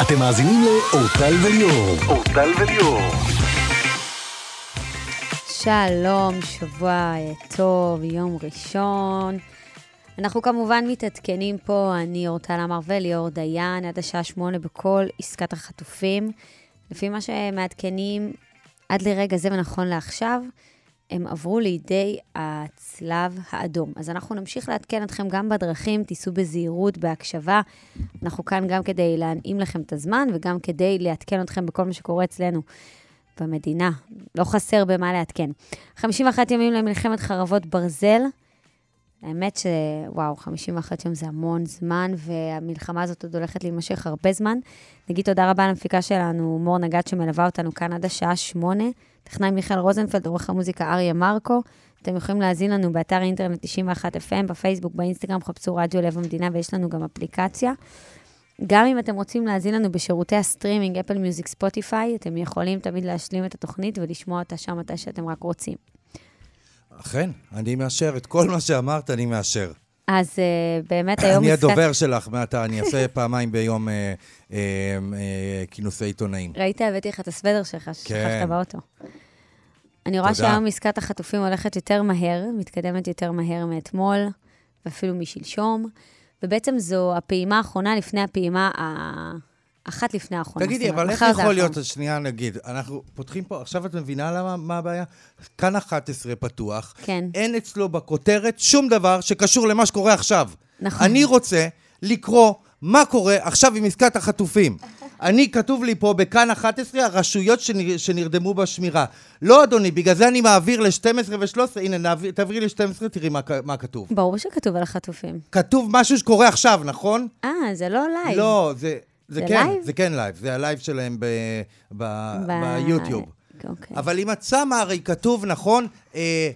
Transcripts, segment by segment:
אתם מאזינים לאורטל וליאור. אורטל וליאור. שלום, שבוע טוב, יום ראשון. אנחנו כמובן מתעדכנים פה, אני אורטל עמר וליאור דיין, עד השעה שמונה בכל עסקת החטופים. לפי מה שמעדכנים עד לרגע זה ונכון לעכשיו, הם עברו לידי הצלב האדום. אז אנחנו נמשיך לעדכן אתכם גם בדרכים, תיסעו בזהירות, בהקשבה. אנחנו כאן גם כדי להנעים לכם את הזמן וגם כדי לעדכן אתכם בכל מה שקורה אצלנו במדינה. לא חסר במה לעדכן. 51 ימים למלחמת חרבות ברזל. האמת שוואו, 51 יום זה המון זמן, והמלחמה הזאת עוד הולכת להימשך הרבה זמן. נגיד תודה רבה למפיקה שלנו, מור נגד, שמלווה אותנו כאן עד השעה שמונה. טכנאי מיכאל רוזנפלד, עורך המוזיקה אריה מרקו. אתם יכולים להאזין לנו באתר אינטרנט 91 FM, בפייסבוק, באינסטגרם, חפשו רדיו לב המדינה, ויש לנו גם אפליקציה. גם אם אתם רוצים להאזין לנו בשירותי הסטרימינג, אפל מיוזיק, ספוטיפיי, אתם יכולים תמיד להשלים את התוכנית ולשמוע אותה שם מתי שאתם רק רוצים. אכן, אני מאשר. את כל מה שאמרת, אני מאשר. אז אה, באמת היום... אני הדובר שלך מעתה, אני אעשה פעמיים ביום אה, אה, אה, כינוסי עיתונאים. ראית, הבאתי לך את הסוודר שלך, ששכחת כן. באוטו. אני רואה שהיום עסקת החטופים הולכת יותר מהר, מתקדמת יותר מהר מאתמול, ואפילו משלשום, ובעצם זו הפעימה האחרונה לפני הפעימה ה... אחת לפני האחרונה. תגידי, אבל איך יכול להיות, שנייה נגיד, אנחנו פותחים פה, עכשיו את מבינה למה, מה הבעיה? כאן 11 פתוח. כן. אין אצלו בכותרת שום דבר שקשור למה שקורה עכשיו. נכון. אני רוצה לקרוא מה קורה עכשיו עם עסקת החטופים. אני, כתוב לי פה בכאן 11, הרשויות שנר, שנרדמו בשמירה. לא, אדוני, בגלל זה אני מעביר ל-12 ו-13. הנה, נעביר, תעבירי ל-12, תראי מה, מה כתוב. ברור שכתוב על החטופים. כתוב משהו שקורה עכשיו, נכון? אה, זה לא live. לא, זה... זה, זה כן, live? זה כן live, זה ה live שלהם ב, ב, ב... ביוטיוב. אוקיי. אבל אם את שמה, הרי כתוב, נכון, אה,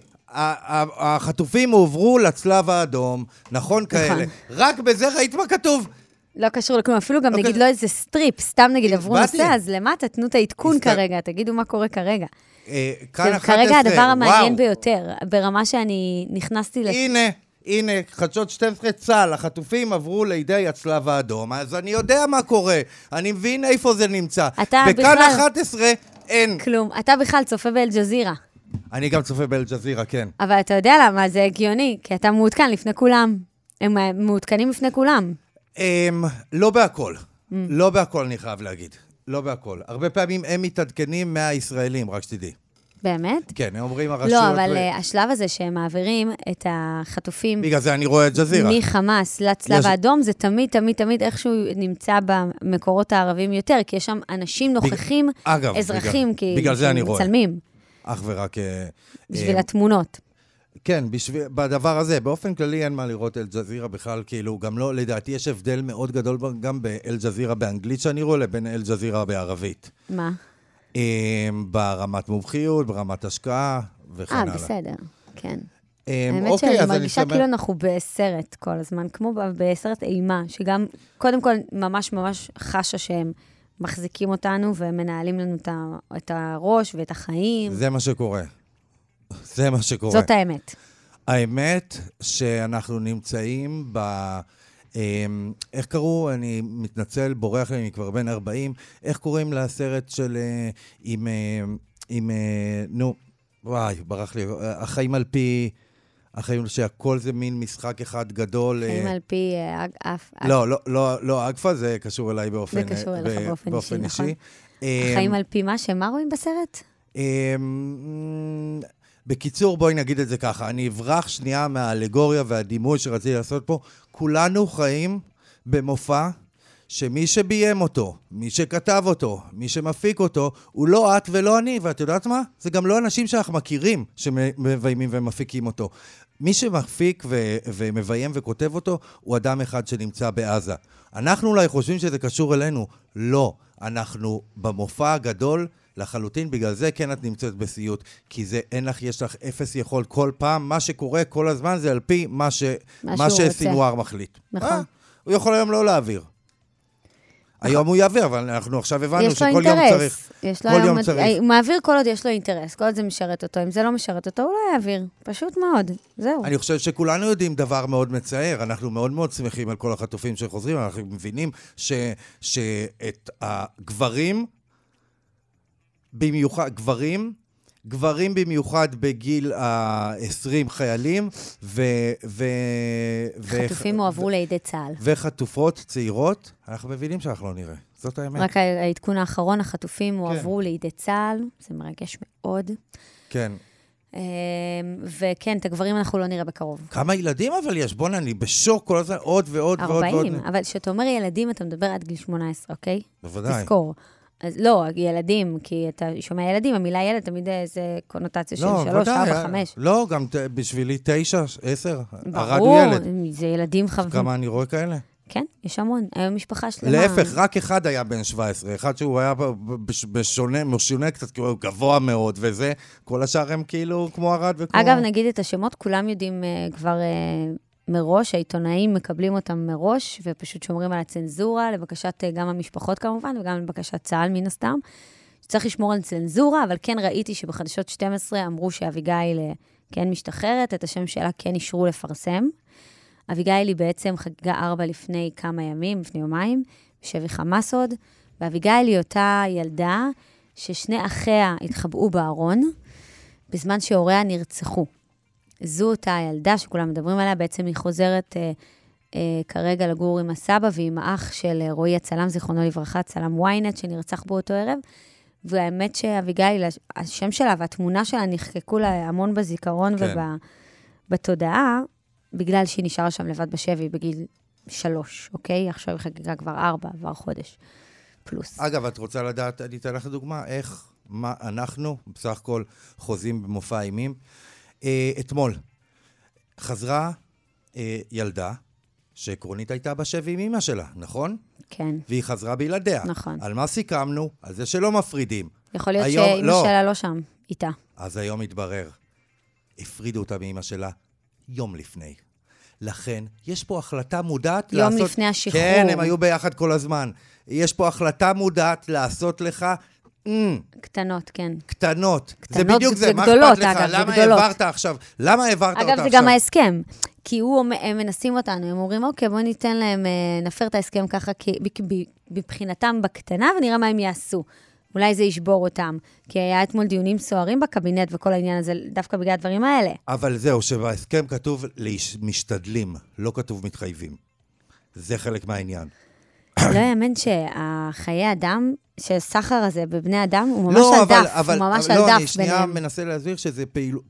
החטופים הועברו לצלב האדום, נכון כאלה. נכון. רק בזה ראית מה כתוב? לא קשור לכלום, אפילו גם לא נגיד לא איזה strip, סתם נגיד עברו נושא, אז למטה תנו את העדכון כרגע, תגידו מה קורה כרגע. אה, כאן 11, כרגע הדבר המעניין ביותר, ברמה שאני נכנסתי... הנה. הנה, חדשות 12 צה"ל, החטופים עברו לידי הצלב האדום, אז אני יודע מה קורה, אני מבין איפה זה נמצא. אתה בכלל... בכאן 11 אין. כלום. אתה בכלל צופה באל-ג'זירה. אני גם צופה באל-ג'זירה, כן. אבל אתה יודע למה, זה הגיוני, כי אתה מעודכן לפני כולם. הם מעודכנים לפני כולם. הם, לא בהכל. Mm. לא בהכל, אני חייב להגיד. לא בהכל. הרבה פעמים הם מתעדכנים מהישראלים, רק שתדעי. באמת? כן, הם אומרים הרשויות... לא, אבל ו... אה, השלב הזה שהם מעבירים את החטופים... בגלל זה אני רואה את ג'זירה. מחמאס לצלב יש... האדום, זה תמיד, תמיד, תמיד איכשהו נמצא במקורות הערבים יותר, כי יש שם אנשים נוכחים, בג... אגב, אזרחים, בגלל, כי... בגלל זה אני רואה. מצלמים. אך ורק... אה, בשביל uh, התמונות. כן, בשביל, בדבר הזה. באופן כללי אין מה לראות אל-ג'זירה בכלל, כאילו, גם לא, לדעתי יש הבדל מאוד גדול גם באל-ג'זירה באנגלית שאני רואה, לבין אל-ג'זירה בערבית. מה? ברמת מומחיות, ברמת השקעה וכן הלאה. אה, בסדר, כן. האמת אוקיי, שאני מרגישה כאילו אנחנו בסרט כל הזמן, כמו בסרט אימה, שגם, קודם כל, ממש ממש חשה שהם מחזיקים אותנו ומנהלים לנו את הראש ואת החיים. זה מה שקורה. זה מה שקורה. זאת האמת. האמת שאנחנו נמצאים ב... אמ, איך קראו, אני מתנצל, בורח לי, אני כבר בן 40, איך קוראים לסרט של... אה, עם... אה, עם... אה, נו, וואי, ברח לי, החיים על פי... החיים שהכל זה מין משחק אחד גדול. חיים על פי אף... לא, לא, לא, לא, אגפה זה קשור אליי באופן אישי. זה קשור אליך באופן אישי, נכון. החיים על פי מה? שמה רואים בסרט? בקיצור, בואי נגיד את זה ככה, אני אברח שנייה מהאלגוריה והדימוי שרציתי לעשות פה. כולנו חיים במופע שמי שביים אותו, מי שכתב אותו, מי שמפיק אותו, הוא לא את ולא אני, ואת יודעת מה? זה גם לא אנשים שאנחנו מכירים שמביימים ומפיקים אותו. מי שמפיק ו- ומביים וכותב אותו, הוא אדם אחד שנמצא בעזה. אנחנו אולי חושבים שזה קשור אלינו. לא. אנחנו במופע הגדול לחלוטין, בגלל זה כן את נמצאת בסיוט, כי זה אין לך, יש לך אפס יכול כל פעם, מה שקורה כל הזמן זה על פי מה, ש, מה, שסינואר מחליט. נכון. אה, הוא יכול היום לא להעביר. היום הוא יעביר, אבל אנחנו עכשיו הבנו שכל יום אינטרס. צריך. יש לו כל היום- יום צריך. הוא מעביר כל עוד יש לו אינטרס, כל עוד זה משרת אותו. אם זה לא משרת אותו, הוא לא יעביר. פשוט מאוד. זהו. אני חושב שכולנו יודעים דבר מאוד מצער. אנחנו מאוד מאוד שמחים על כל החטופים שחוזרים, אנחנו מבינים שאת הגברים, במיוחד, גברים, גברים במיוחד בגיל ה-20 חיילים, ו... ו, ו חטופים הועברו לידי צה"ל. וחטופות צעירות, אנחנו מבינים שאנחנו לא נראה. זאת האמת. רק העדכון האחרון, החטופים כן. הועברו לידי צה"ל, זה מרגש מאוד. כן. אמ, וכן, את הגברים אנחנו לא נראה בקרוב. כמה ילדים אבל יש? בוא'נה, אני בשוק כל הזמן, עוד ועוד ועוד ועוד. 40, אבל כשאתה אומר ילדים, אתה מדבר עד גיל 18, אוקיי? בוודאי. תזכור. אז לא, ילדים, כי אתה שומע ילדים, המילה ילד תמיד איזה קונוטציה של לא, 3, ודאי, 4, אה, 5. לא, גם ת- בשבילי תשע, עשר. ערד ברור, הוא ילד. זה ילדים חווים. כמה אני רואה כאלה? כן, יש המון. היום משפחה שלמה. להפך, רק אחד היה בן 17. אחד שהוא היה בשונה, משונה קצת, כי הוא גבוה מאוד וזה. כל השאר הם כאילו כמו ערד וכמו... אגב, נגיד את השמות, כולם יודעים uh, כבר uh, מראש, העיתונאים מקבלים אותם מראש, ופשוט שומרים על הצנזורה, לבקשת uh, גם המשפחות כמובן, וגם לבקשת צה"ל מן הסתם. צריך לשמור על צנזורה, אבל כן ראיתי שבחדשות 12 אמרו שאביגיל uh, כן משתחררת, את השם שלה כן אישרו לפרסם. אביגיל היא בעצם חגגה ארבע לפני כמה ימים, לפני יומיים, בשבי חמאס עוד, ואביגיל היא אותה ילדה ששני אחיה התחבאו בארון בזמן שהוריה נרצחו. זו אותה ילדה שכולם מדברים עליה, בעצם היא חוזרת אה, אה, כרגע לגור עם הסבא ועם האח של אה, רועי הצלם, זיכרונו לברכה, צלם ynet, שנרצח באותו ערב. והאמת שאביגיל, הש- השם שלה והתמונה שלה נחקקו לה המון בזיכרון כן. ובתודעה, בגלל שהיא נשארה שם לבד בשבי בגיל שלוש, אוקיי? עכשיו היא חגגה כבר ארבע, עבר חודש פלוס. אגב, את רוצה לדעת, אני אתן לך דוגמה, איך, מה אנחנו, בסך הכל, חוזים במופע אימים. אה, אתמול חזרה אה, ילדה, שעקרונית הייתה בשבי עם אמא שלה, נכון? כן, והיא חזרה בלעדיה. נכון. על מה סיכמנו? על זה שלא מפרידים. יכול להיות היום- שאימא לא. שלה לא שם, איתה. אז היום התברר, הפרידו אותה מאמא שלה יום לפני. לכן, יש פה החלטה מודעת יום לעשות... לפני השחרור. כן, הם היו ביחד כל הזמן. יש פה החלטה מודעת לעשות לך mm, קטנות, כן. קטנות. זה קטנות בדיוק זה זה, מה גדולות, אכפת לך? אגב, זה למה גדולות. העברת עכשיו? למה העברת אותה אגב, עכשיו? זה גם ההסכם. כי הוא, הם מנסים אותנו, הם אומרים, אוקיי, בואו ניתן להם, אה, נפר את ההסכם ככה, כי מבחינתם בקטנה, ונראה מה הם יעשו. אולי זה ישבור אותם. כי היה אתמול דיונים סוערים בקבינט וכל העניין הזה, דווקא בגלל הדברים האלה. אבל זהו, שבהסכם כתוב משתדלים, לא כתוב מתחייבים. זה חלק מהעניין. לא יאמן שהחיי אדם, שהסחר הזה בבני אדם, הוא ממש לא, על אבל, דף, אבל, הוא ממש אבל על לא, דף אני שנייה ביניהם. מנסה להסביר שזו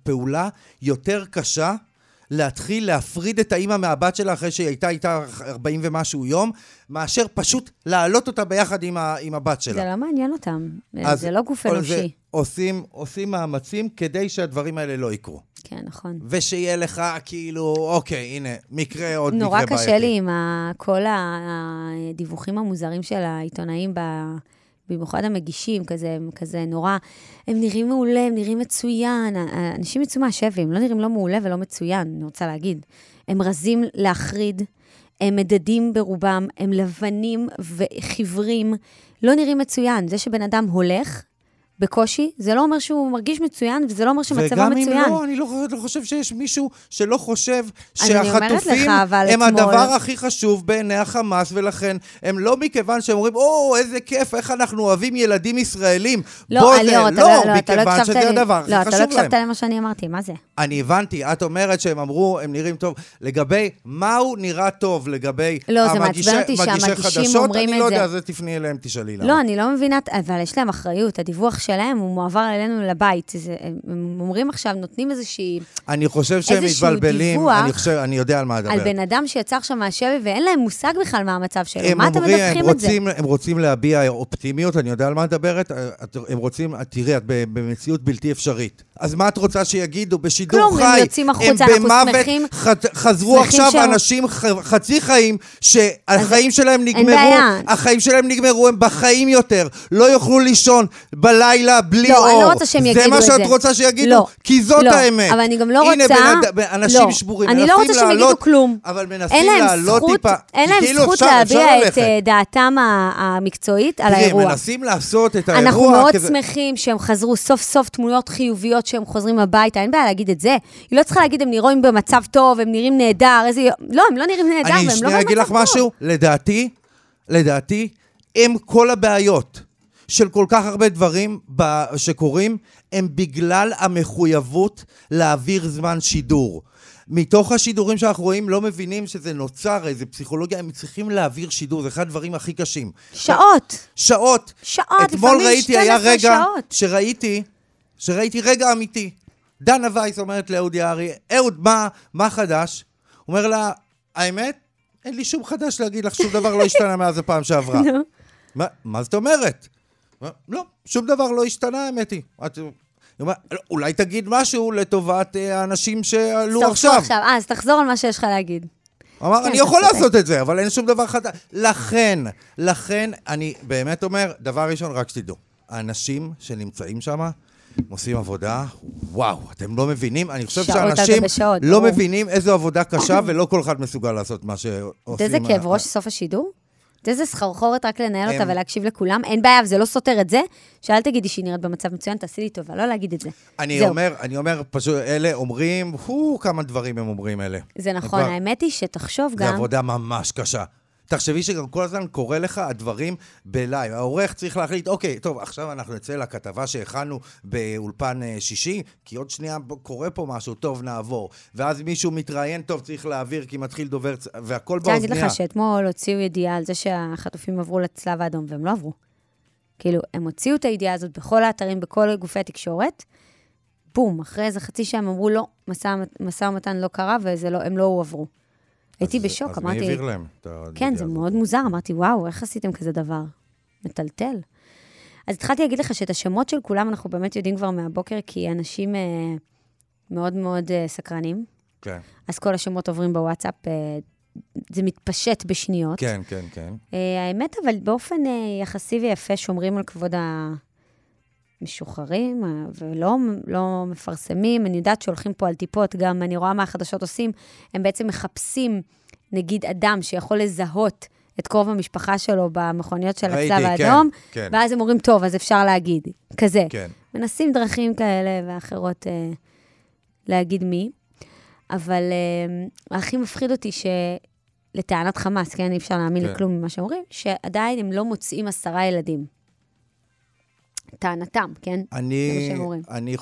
פעולה יותר קשה להתחיל להפריד את האימא מהבת שלה אחרי שהיא הייתה איתה 40 ומשהו יום, מאשר פשוט להעלות אותה ביחד עם, ה, עם הבת שלה. זה לא מעניין אותם, זה לא גוף אנושי. עושים, עושים מאמצים כדי שהדברים האלה לא יקרו. כן, נכון. ושיהיה לך כאילו, אוקיי, הנה, מקרה, עוד מקרה נורא בעייתי. קשה לי עם ה- כל הדיווחים המוזרים של העיתונאים, ב- במיוחד המגישים, כזה, הם כזה נורא, הם נראים מעולה, הם נראים מצוין. אנשים יצאו מהשבי, הם לא נראים לא מעולה ולא מצוין, אני רוצה להגיד. הם רזים להחריד, הם מדדים ברובם, הם לבנים וחיוורים, לא נראים מצוין. זה שבן אדם הולך בקושי, זה לא אומר שהוא מרגיש מצוין, וזה לא אומר שמצבו וגם מצוין. אם לא, אני לא, לא חושב שיש מישהו שלא חושב אני שהחטופים לך, הם אתמול- הדבר הכי חשוב בעיני החמאס, ולכן הם לא מכיוון שהם אומרים, או, איזה כיף, איך אנחנו אוהבים ילדים ישראלים. לא, בוא, ליאור, זה, אתה לא, לא, לא, אתה לא מכיוון שזה לי. הדבר הכי לא, אתה לא חשוב להם. הקשבת למה שאני אמרתי, מה זה? אני הבנתי, את אומרת שהם אמרו, הם נראים טוב. לגבי מהו נראה טוב לגבי לא, המגישי- מגישי חדשות, אני לא. יודע, זה תפני אליהם, תשאלי למה. לא, אני לא מבינה, אבל יש להם אחריות, הדיווח שלהם הוא מועבר אלינו לבית. זה, הם אומרים עכשיו, נותנים איזושהי, אני חושב שהם מתבלבלים, אני חושב, אני יודע על מה לדבר. על בן אדם שיצא עכשיו מהשבי ואין להם מושג בכלל מה המצב שלו. מה אתם מדווחים את זה? רוצים, הם רוצים להביע אופטימיות, אני יודע על מה מדברת. הם רוצים, תראי, את במציאות בלתי אפשרית. אז מה את רוצה שיגידו בשידור כלום, חי? הם יוצאים החוצה, הם אנחנו במוות, שמחים- ח- חזרו שמחים עכשיו שהוא- אנשים ח- חצי חיים, שהחיים שלהם נגמרו. החיים שלהם נגמרו, הם בחיים יותר, לא יוכלו לישון בלילה, לילה בלי לא, אור. אני לא רוצה שהם יגידו את זה. זה מה שאת רוצה שיגידו? לא, כי זאת לא, האמת. אבל אני גם לא הנה, רוצה... בן אד- אנשים לא, שבורים, אני לא רוצה שהם יגידו כלום. אבל מנסים לעלות טיפה. אין להם כאילו זכות להביע את. אה, דעתם המקצועית על תראי, האירוע. מנסים לעשות את האירוע אנחנו מאוד שמחים שהם חזרו סוף סוף תמונות חיוביות שהם חוזרים הביתה, אין בעיה להגיד את זה. היא לא צריכה להגיד הם נראים במצב טוב, הם נראים נהדר, איזה... יו-" לא, הם לא נראים נהדר, והם אני לא שנייה אגיד לך במצב טוב. משהו, לדעתי, לדעתי, הם כל הבעיות של כל כך הרבה דברים שקורים, הם בגלל המחויבות להעביר זמן שידור. מתוך השידורים שאנחנו רואים, לא מבינים שזה נוצר, איזה פסיכולוגיה, הם צריכים להעביר שידור, זה אחד הדברים הכי קשים. שעות. שעות. שעות, אתמול ראיתי, היה 12 רגע שעות. שראיתי, שראיתי רגע אמיתי. דנה וייס אומרת לאהוד יערי, אהוד, מה, מה חדש? הוא אומר לה, האמת, אין לי שום חדש להגיד לך, שום דבר לא השתנה מאז הפעם שעברה. מה, מה זאת אומרת? מה, לא, שום דבר לא השתנה, האמת היא. את, "לא, אולי תגיד משהו לטובת אה, האנשים שעלו עכשיו. סוף עכשיו. אה, אז תחזור על מה שיש לך להגיד. אמר, כן, אני יכול. לעשות את זה, אבל אין שום דבר חדש. לכן, לכן, אני באמת אומר, דבר ראשון, רק שתדעו, האנשים שנמצאים שם, הם עושים עבודה, וואו, אתם לא מבינים? אני חושב שאנשים לא. מבינים איזו עבודה קשה, ולא כל אחד מסוגל לעשות מה שעושים. איזה כאב ראש סוף השידור? יודע איזה סחרחורת רק לנהל אותה ולהקשיב לכולם? אין בעיה, וזה לא סותר את זה, שאל תגידי שהיא נראית במצב מצוין, תעשי לי טובה, לא להגיד את זה. אני זהו. אומר, אני אומר, פשוט, אלה אומרים, הו, כמה דברים הם אומרים אלה. זה נכון, האמת היא שתחשוב זו גם... עבודה ממש קשה. תחשבי שגם כל הזמן קורה לך הדברים בלייב. העורך צריך להחליט, אוקיי, טוב, עכשיו אנחנו נצא לכתבה שהכנו באולפן אה, שישי, כי עוד שנייה קורה פה משהו, טוב, נעבור. ואז מישהו מתראיין, טוב, צריך להעביר, כי מתחיל דובר, והכל אני רוצה להגיד באוזניה. לך שאתמול הוציאו ידיעה על זה שהחטופים עברו לצלב האדום, והם לא עברו. כאילו, הם הוציאו את הידיעה הזאת בכל האתרים, בכל גופי התקשורת, בום, אחרי איזה חצי שעה הם אמרו, לא, משא ומתן לא קרה, והם לא הועברו. הייתי אז- בשוק, אז אמרתי... מי העביר להם את הידיעה כן, זה? מאוד מוזר, אמרתי, וואו, איך עשיתם כזה דבר? מטלטל. אז התחלתי להגיד לך שאת השמות של כולם אנחנו באמת יודעים כבר מהבוקר, כי אנשים אה, מאוד מאוד אה, סקרנים. כן, אז כל השמות עוברים בוואטסאפ, אה, זה מתפשט בשניות. כן, כן, כן. אה, האמת, אבל באופן אה, יחסי ויפה שומרים על כבוד המשוחררים, אה, ולא לא מפרסמים. אני יודעת שהולכים פה על טיפות, גם אני רואה מה החדשות עושים, הם בעצם מחפשים, נגיד, אדם שיכול לזהות את קרוב המשפחה שלו במכוניות של הצלב כן, האדום, כן. ואז הם אומרים, טוב, אז אפשר להגיד, כזה. כן. מנסים דרכים כאלה ואחרות אה, להגיד מי, אבל אה, הכי מפחיד אותי שלטענת חמאס, כן, אי אפשר להאמין כן. לכלום ממה שאומרים, שעדיין הם לא מוצאים עשרה ילדים. טענתם, כן? אני, זה מה שהם אומרים. אני,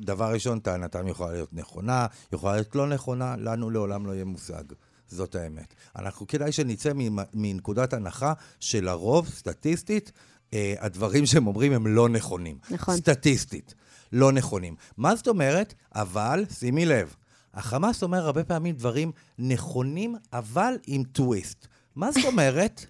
דבר ראשון, טענתם יכולה להיות נכונה, יכולה להיות לא נכונה, לנו לעולם לא יהיה מושג. זאת האמת. אנחנו, כדאי שנצא מנקודת הנחה שלרוב, סטטיסטית, אה, הדברים שהם אומרים הם לא נכונים. נכון. סטטיסטית. לא נכונים. מה זאת אומרת? אבל, שימי לב, החמאס אומר הרבה פעמים דברים נכונים, אבל עם טוויסט. מה זאת אומרת?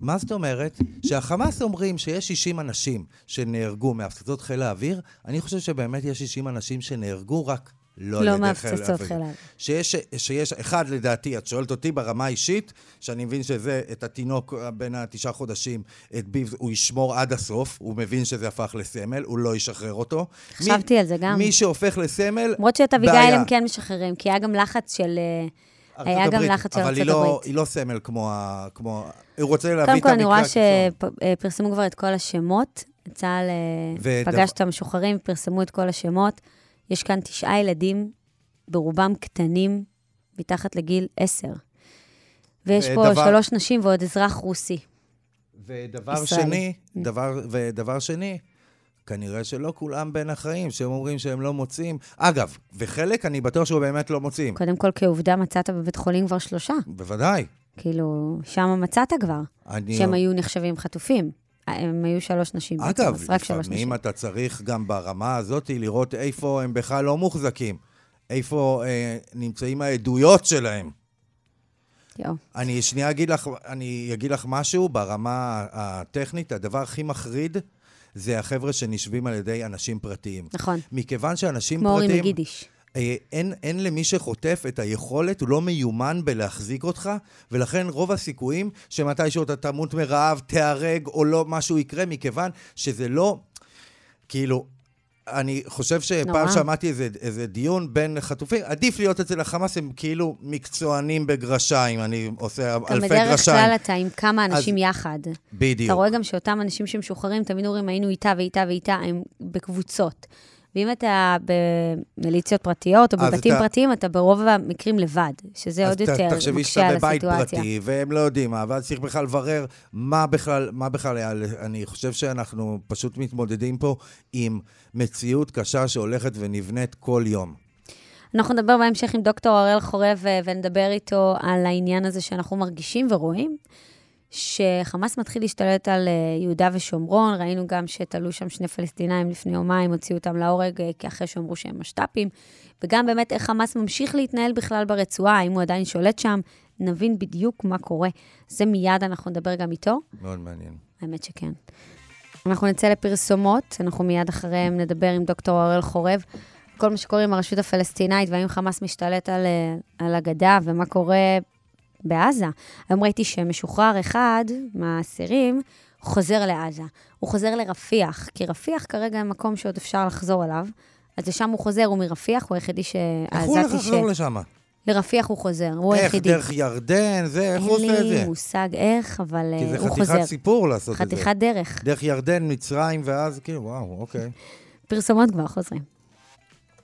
מה זאת אומרת? שהחמאס אומרים שיש 60 אנשים שנהרגו מהפצצות חיל האוויר, אני חושב שבאמת יש 60 אנשים שנהרגו רק לא, לא מהפצצות חיל האוויר. שיש, שיש, אחד לדעתי, את שואלת אותי ברמה האישית, שאני מבין שזה, את התינוק בין התשעה חודשים, את ביבס, הוא ישמור עד הסוף, הוא מבין שזה הפך לסמל, הוא לא ישחרר אותו. חשבתי מי, על זה גם. מי שהופך לסמל, למרות שאת אביגיל בעיה. הם כן משחררים, כי היה גם לחץ של... אה, היה גם הברית, לחץ של אבל היא ארצות לא, הברית. היא לא סמל כמו ה... כמו... הוא רוצה להביא קודם את כל, אני המקרה רואה. שפרסמו כבר את כל השמות. צה"ל אה, ודבר- פגש את המשוחררים, פרסמו את כל השמות. יש כאן תשעה ילדים, ברובם קטנים, מתחת לגיל עשר. ויש פה שלוש נשים ועוד אזרח רוסי. ודבר. שני, דבר, ודבר שני, כנראה שלא כולם בין החיים, שהם אומרים שהם לא מוצאים. אגב, וחלק אני בטוח שהוא באמת לא מוצאים. קודם כל, כעובדה, מצאת בבית חולים כבר שלושה. בוודאי. כאילו, שם מצאת כבר, אני... שהם היו נחשבים חטופים. הם היו שלוש נשים בעצם, אגב, אז רק שלוש נשים. לפעמים אתה צריך גם ברמה הזאת לראות איפה הם בכלל לא מוחזקים. איפה אה, נמצאים העדויות שלהם. יואו. אני שנייה אגיד לך, אני אגיד לך משהו ברמה הטכנית, הדבר הכי מחריד זה החבר'ה שנשבים על ידי אנשים פרטיים. נכון, מכיוון שאנשים פרטיים... מגידיש. אה, אין, אין למי שחוטף את היכולת, הוא לא מיומן בלהחזיק אותך, ולכן רוב הסיכויים שמתישהו אתה תמות מרעב, תיהרג או לא, משהו יקרה, מכיוון שזה לא... כאילו, אני חושב שפעם נורא. שמעתי איזה, איזה דיון בין חטופים, עדיף להיות אצל החמאס, הם כאילו מקצוענים בגרשיים, אני עושה גם אלפי בדרך גרשיים. כלל אתה עם כמה אנשים יחד. בדיוק. אתה רואה גם שאותם אנשים שמשוחררים, תמיד אומרים, היינו איתה ואיתה ואיתה, הם בקבוצות. ואם אתה במיליציות פרטיות או אז בבתים אתה- פרטיים, אתה ברוב המקרים לבד, שזה אז עוד ת- יותר תחשבי מקשה שאתה על בבית הסיטואציה. פרטי, והם לא יודעים מה, ואז צריך בכלל לברר מה בכלל, מה בכלל היה. אני חושב שאנחנו פשוט מתמודדים פה עם מציאות קשה שהולכת ונבנית כל יום. אנחנו נדבר בהמשך עם דוקטור הראל חורב אה, ונדבר איתו על העניין הזה שאנחנו מרגישים ורואים, שחמאס מתחיל להשתלט על אה, יהודה ושומרון, ראינו גם שתלו שם שני פלסטינאים לפני יומיים, הוציאו אותם להורג אה, אחרי שאמרו שהם משת"פים, וגם באמת איך חמאס ממשיך להתנהל בכלל ברצועה, האם הוא עדיין שולט שם, נבין בדיוק מה קורה. זה מיד אנחנו נדבר גם איתו. מאוד מעניין. האמת שכן. אנחנו נצא לפרסומות, אנחנו מיד אחריהם נדבר עם דוקטור הראל חורב. כל מה שקורה עם הרשות הפלסטינאית והאם חמאס משתלט על, אה, על הגדה ומה קורה בעזה. היום ראיתי שמשוחרר אחד מהאסירים חוזר לעזה. הוא חוזר לרפיח, כי רפיח כרגע מקום שעוד אפשר לחזור אליו. אז לשם הוא חוזר, הוא מרפיח, הוא היחידי איך הוא הולך ש... לחזור לשם? לרפיח הוא חוזר, הוא איך, היחידי. דרך ירדן? זה, איך הוא עושה את אין לי זה? מושג איך, אבל כי אה, זה הוא חתיכת חוזר. סיפור לעשות את זה. חתיכת דרך. דרך ירדן, מצרים, ואז כאילו, וואו, אוקיי. פרסומות כבר חוזרים.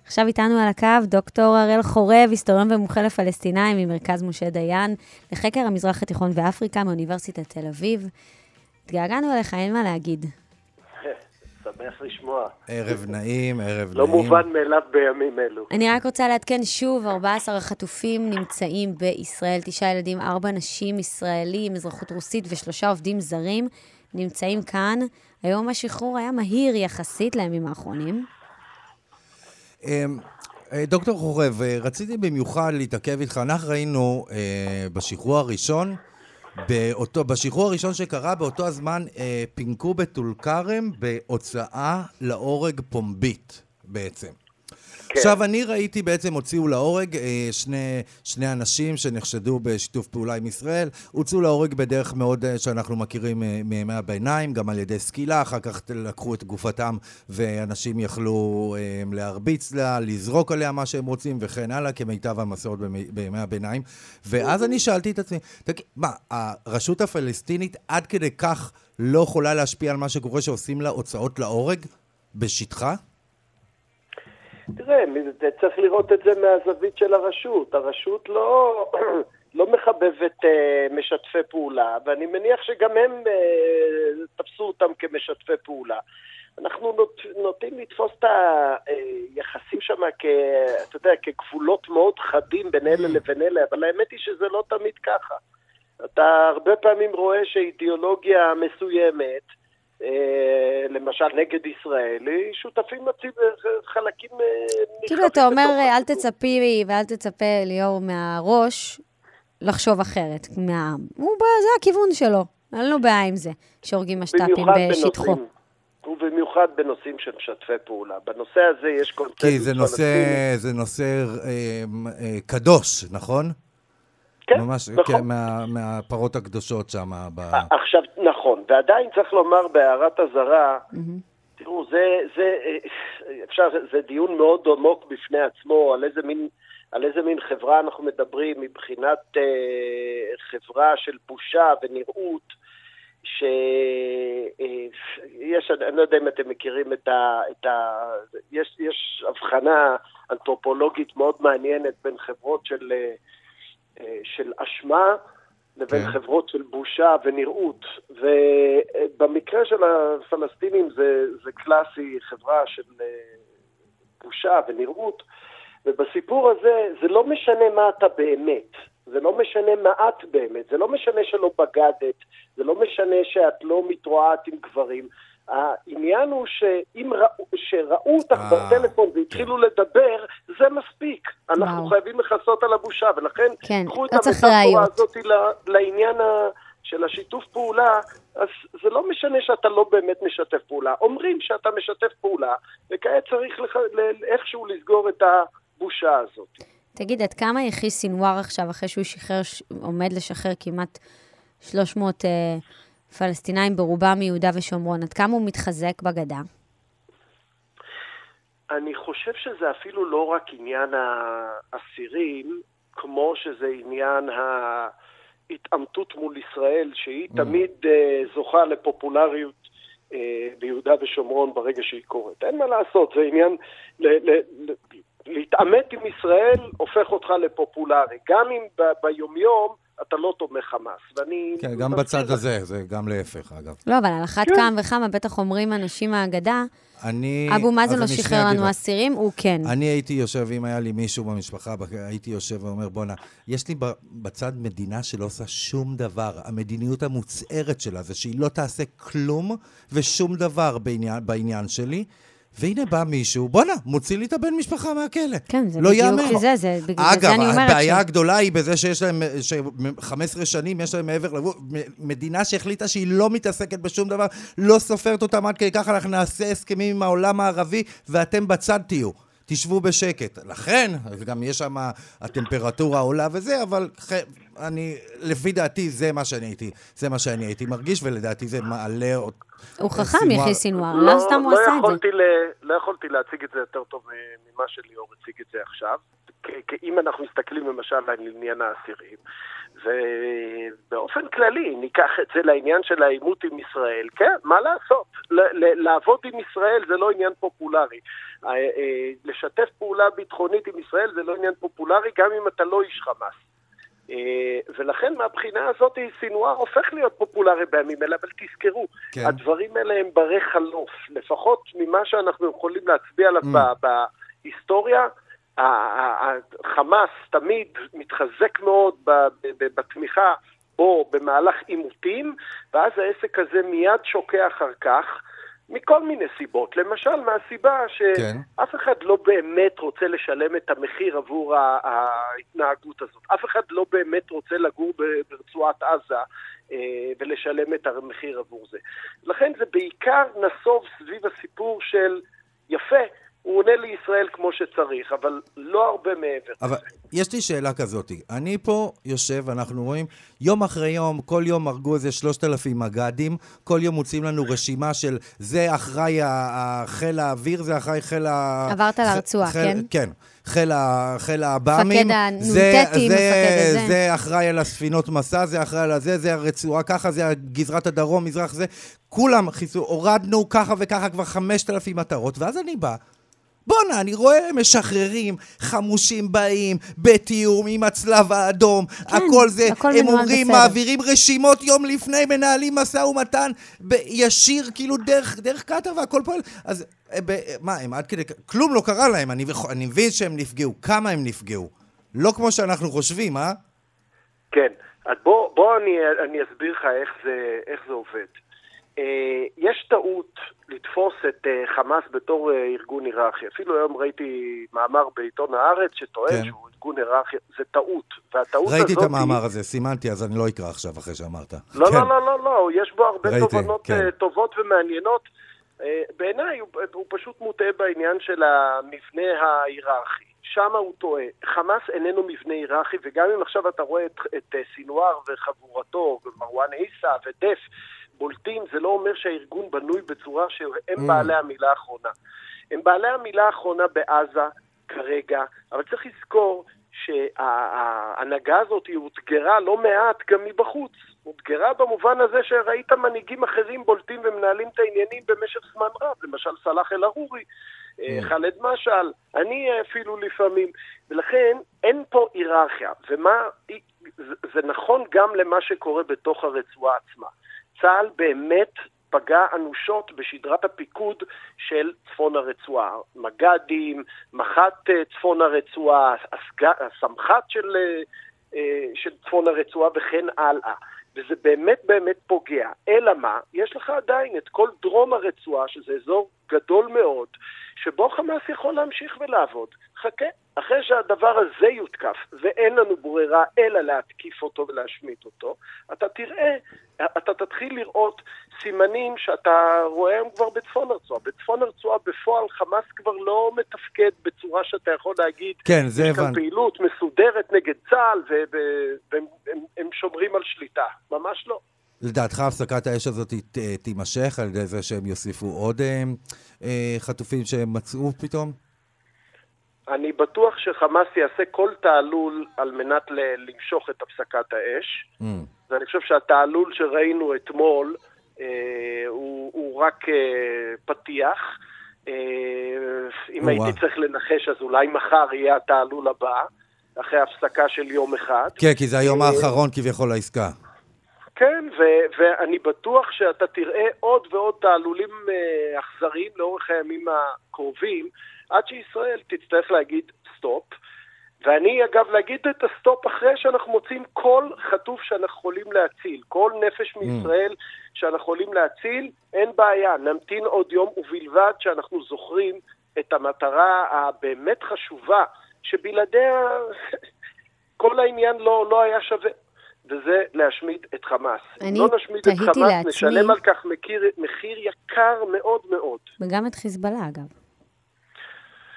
עכשיו איתנו על הקו דוקטור הראל חורב, היסטוריון ומומחה לפלסטינאים ממרכז משה דיין, לחקר המזרח התיכון ואפריקה מאוניברסיטת תל אביב. התגעגענו אליך, אין מה להגיד. שמח לשמוע. ערב נעים, ערב לא נעים. מובן מאליו בימים אלו. אני רק רוצה לעדכן שוב, 14 החטופים נמצאים בישראל, תשעה ילדים, ארבע נשים ישראלים, אזרחות רוסית ושלושה עובדים זרים נמצאים כאן. היום השחרור היה מהיר יחסית לימים האחרונים. אמ, אה, דוקטור חורב, אה, רציתי במיוחד להתעכב איתך. אנחנו ראינו אה, בשחרור הראשון, באותו, בשחרור הראשון שקרה, באותו הזמן פינקו בטול כרם בהוצאה להורג פומבית בעצם. כן. עכשיו, אני ראיתי בעצם, הוציאו להורג אה, שני, שני אנשים שנחשדו בשיתוף פעולה עם ישראל, הוצאו להורג בדרך מאוד אה, שאנחנו מכירים אה, מימי הביניים, גם על ידי סקילה, אחר כך לקחו את גופתם ואנשים יכלו להרביץ לה, לזרוק עליה מה שהם רוצים וכן הלאה, כמיטב המסורת בימי הביניים. ואז אני שאלתי את עצמי, תגיד, מה, הרשות הפלסטינית עד כדי כך לא יכולה להשפיע על מה שקורה שעושים לה הוצאות להורג בשטחה? תראה, צריך לראות את זה מהזווית של הרשות. הרשות לא, לא מחבבת אה, משתפי פעולה, ואני מניח שגם הם אה, תפסו אותם כמשתפי פעולה. אנחנו נוט, נוטים לתפוס את היחסים שם כ... אתה יודע, כגבולות מאוד חדים בין אלה לבין אלה, אבל האמת היא שזה לא תמיד ככה. אתה הרבה פעמים רואה שאידיאולוגיה מסוימת, אה, למשל נגד ישראל, היא שותפים חלקים אה, כאילו, אתה אומר, בתוך אל. תצפי ואל תצפה, ליאור, מהראש לחשוב אחרת מהעם. זה הכיוון שלו, אין לו בעיה עם זה, שהורגים משת"פים בשטחו. ובמיוחד בנושאים של משתפי פעולה. בנושא הזה יש קונצנזוס כי זה נושא, פלסטיני. זה נושא אה, אה, קדוש, נכון? כן, ממש, נכון. כן, מה, מהפרות הקדושות שם. ב... עכשיו, נכון, ועדיין צריך לומר בהערת אזהרה, תראו, זה, זה, אה, אפשר, זה דיון מאוד עמוק בפני עצמו, על איזה מין, על איזה מין חברה אנחנו מדברים מבחינת אה, חברה של בושה ונראות, שיש, אני לא יודע אם אתם מכירים את ה... את ה יש, יש הבחנה אנתרופולוגית מאוד מעניינת בין חברות של, אה, אה, של אשמה לבין כן. חברות של בושה ונראות. ובמקרה של הפלסטינים זה, זה קלאסי חברה של אה, בושה ונראות, ובסיפור הזה זה לא משנה מה אתה באמת. זה לא משנה מה את באמת, זה לא משנה שלא בגדת, זה לא משנה שאת לא מתרועעת עם גברים. העניין הוא שאם ראו, שראו אותך אה, בטלפון והתחילו לדבר, זה מספיק. אנחנו וואו. חייבים לכסות על הבושה, ולכן כן, קחו את לא המטאפורה. הזאת לעניין ה- של השיתוף פעולה, אז זה לא משנה שאתה לא באמת משתף פעולה. אומרים שאתה משתף פעולה, וכעת צריך לח... ל- איכשהו לסגור את הבושה הזאת. תגיד, עד כמה יחי סינואר עכשיו, אחרי שהוא שחרר, עומד לשחרר כמעט 300 uh, פלסטינאים, ברובם מיהודה ושומרון, עד כמה הוא מתחזק בגדה? אני חושב שזה אפילו לא רק עניין האסירים, כמו שזה עניין ההתעמתות מול ישראל, שהיא mm. תמיד uh, זוכה לפופולריות uh, ביהודה ושומרון ברגע שהיא קורית. אין מה לעשות, זה עניין... ל- ל- ל- להתעמת עם ישראל הופך אותך לפופולרי. גם אם ב- ביומיום אתה לא תומך חמאס. ואני... כן, גם בצד הזה, זה גם להפך, אגב. לא, אבל על אחת כן. כמה וכמה, בטח אומרים אנשים מהאגדה, אני... אבו מאזן לא שחרר לנו אסירים, הוא כן. אני הייתי יושב, אם היה לי מישהו במשפחה, הייתי יושב ואומר, בואנה, יש לי בצד מדינה שלא עושה שום דבר. המדיניות המוצהרת שלה זה שהיא לא תעשה כלום ושום דבר בעניין, בעניין שלי. והנה בא מישהו, בואנה, מוציא לי את הבן משפחה מהכלא. כן, זה לא בדיוק זה, זה בגלל אגב, זה אני אומרת אגב, הבעיה ש... הגדולה היא בזה שיש להם, ש-15 שנים יש להם מעבר לגבול, מדינה שהחליטה שהיא לא מתעסקת בשום דבר, לא סופרת אותם עד כדי ככה, אנחנו נעשה הסכמים עם העולם הערבי, ואתם בצד תהיו. תשבו בשקט. לכן, גם יש שם, הטמפרטורה עולה וזה, אבל אני, לפי דעתי, זה מה שאני הייתי, זה מה שאני הייתי מרגיש, ולדעתי זה מעלה עוד... הוא חכם, יחי סינואר, לא סתם הוא לא עשה את זה. לא יכולתי להציג את זה יותר טוב ממה שליאור הציג את זה עכשיו. כי אם אנחנו מסתכלים למשל על עניין האסירים, ובאופן כללי, ניקח את זה לעניין של העימות עם ישראל, כן, מה לעשות? לעבוד עם ישראל זה לא עניין פופולרי. אה, אה, לשתף פעולה ביטחונית עם ישראל זה לא עניין פופולרי, גם אם אתה לא איש חמאס. אה, ולכן מהבחינה הזאת סינואר הופך להיות פופולרי בימים אלה, אבל תזכרו, כן. הדברים האלה הם ברי חלוף, לפחות ממה שאנחנו יכולים להצביע עליו mm. בהיסטוריה. החמאס תמיד מתחזק מאוד בתמיכה בו במהלך עימותים, ואז העסק הזה מיד שוקע אחר כך. מכל מיני סיבות. למשל, מהסיבה שאף כן. אחד לא באמת רוצה לשלם את המחיר עבור ההתנהגות הזאת. אף אחד לא באמת רוצה לגור ברצועת עזה אה, ולשלם את המחיר עבור זה. לכן זה בעיקר נסוב סביב הסיפור של, יפה, הוא עונה לישראל כמו שצריך, אבל לא הרבה מעבר. אבל יש לי שאלה כזאת. אני פה יושב, אנחנו רואים, יום אחרי יום, כל יום הרגו איזה 3,000 מג"דים, כל יום מוצאים לנו רשימה של זה אחראי חיל האוויר, זה אחראי חיל ה... עברת לרצועה, כן? כן. חיל, ה, חיל העב"מים. מפקד הנ"טים, מפקד הזה. זה אחראי על הספינות מסע, זה אחראי על הזה, זה הרצועה ככה, זה גזרת הדרום, מזרח זה. כולם חיסו, הורדנו ככה וככה כבר 5,000 מטרות, ואז אני בא בואנה, אני רואה משחררים, חמושים באים, בתיאום עם הצלב האדום, כן, הכל זה, הכל הם אומרים, בסדר. מעבירים רשימות יום לפני, מנהלים משא ומתן ישיר, כאילו דרך, דרך קטר והכל פועל. אז אה, ב, מה, הם עד כדי, כלום לא קרה להם, אני, אני מבין שהם נפגעו, כמה הם נפגעו. לא כמו שאנחנו חושבים, אה? כן, אז בוא, בוא אני, אני אסביר לך איך זה, איך זה עובד. אה, יש טעות לתפוס את אה, חמאס בתור אה, ארגון היררכי. אפילו היום ראיתי מאמר בעיתון הארץ שטוען כן. שהוא ארגון היררכי. זה טעות. והטעות ראיתי הזאת... את המאמר היא... הזה, סימנתי, אז אני לא אקרא עכשיו אחרי שאמרת. לא, כן. לא, לא, לא, לא, יש בו הרבה ראיתי, תובנות כן. טובות ומעניינות. בעיניי הוא, הוא פשוט מוטעה בעניין של המבנה ההיררכי. שם הוא טועה. חמאס איננו מבנה היררכי, וגם אם עכשיו אתה רואה את, את סינואר וחבורתו, ומרואן עיסא ודף, בולטים, זה לא אומר שהארגון בנוי בצורה שהם mm. בעלי המילה האחרונה. הם בעלי המילה האחרונה בעזה כרגע, אבל צריך לזכור שההנהגה הזאת היא אותגרה לא מעט גם מבחוץ. אותגרה במובן הזה שראית מנהיגים אחרים בולטים ומנהלים את העניינים במשך זמן רב, למשל סלאח אל-ערורי, אה. ח'אלד משעל, אני אפילו לפעמים, ולכן אין פה היררכיה, ומה, זה נכון גם למה שקורה בתוך הרצועה עצמה. צה"ל באמת פגע אנושות בשדרת הפיקוד של צפון הרצועה. מג"דים, מח"ט אה, צפון הרצועה, הסמח"ט של, אה, אה, של צפון הרצועה וכן הלאה. וזה באמת באמת פוגע. אלא מה? יש לך עדיין את כל דרום הרצועה, שזה אזור גדול מאוד, שבו חמאס יכול להמשיך ולעבוד. חכה, אחרי שהדבר הזה יותקף, ואין לנו ברירה אלא להתקיף אותו ולהשמיט אותו, אתה תראה, אתה תתחיל לראות סימנים שאתה רואה הם כבר בצפון הרצועה. בצפון הרצועה בפועל חמאס כבר לא מתפקד בצורה שאתה יכול להגיד, כן, זה הבנתי. יש כאן פעילות מסודרת נגד צה"ל והם שומרים על שליטה. ממש לא. לדעתך הפסקת האש הזאת תימשך על ידי זה שהם יוסיפו עוד אה, אה, חטופים שהם מצאו פתאום? אני בטוח שחמאס יעשה כל תעלול על מנת ל- למשוך את הפסקת האש, Mm. ואני חושב שהתעלול שראינו אתמול אה, הוא, הוא רק אה, פתיח. אה, אם. הייתי צריך לנחש, אז אולי מחר יהיה התעלול הבא, אחרי הפסקה של יום אחד. כן, כי זה היום אה, האחרון כביכול לעסקה. כן, ו- ואני בטוח שאתה תראה עוד ועוד תעלולים אה, אכזריים לאורך הימים הקרובים, עד שישראל תצטרך להגיד סטופ. ואני בעד להגיד את ה stop אחרי שאנחנו מוצאים כל חטוף שאנחנו יכולים להציל, כל נפש מישראל שאנחנו יכולים להציל, אין בעיה, נמתין עוד יום, ובלבד שאנחנו זוכרים את המטרה הבאמת חשובה, שבלעדיה כל העניין לא, לא היה שווה. וזה להשמיד את חמאס. אם לא נשמיד את חמאס, לעצמי- נשלם על כך מחיר, מחיר יקר מאוד מאוד. וגם את חיזבאללה, אגב.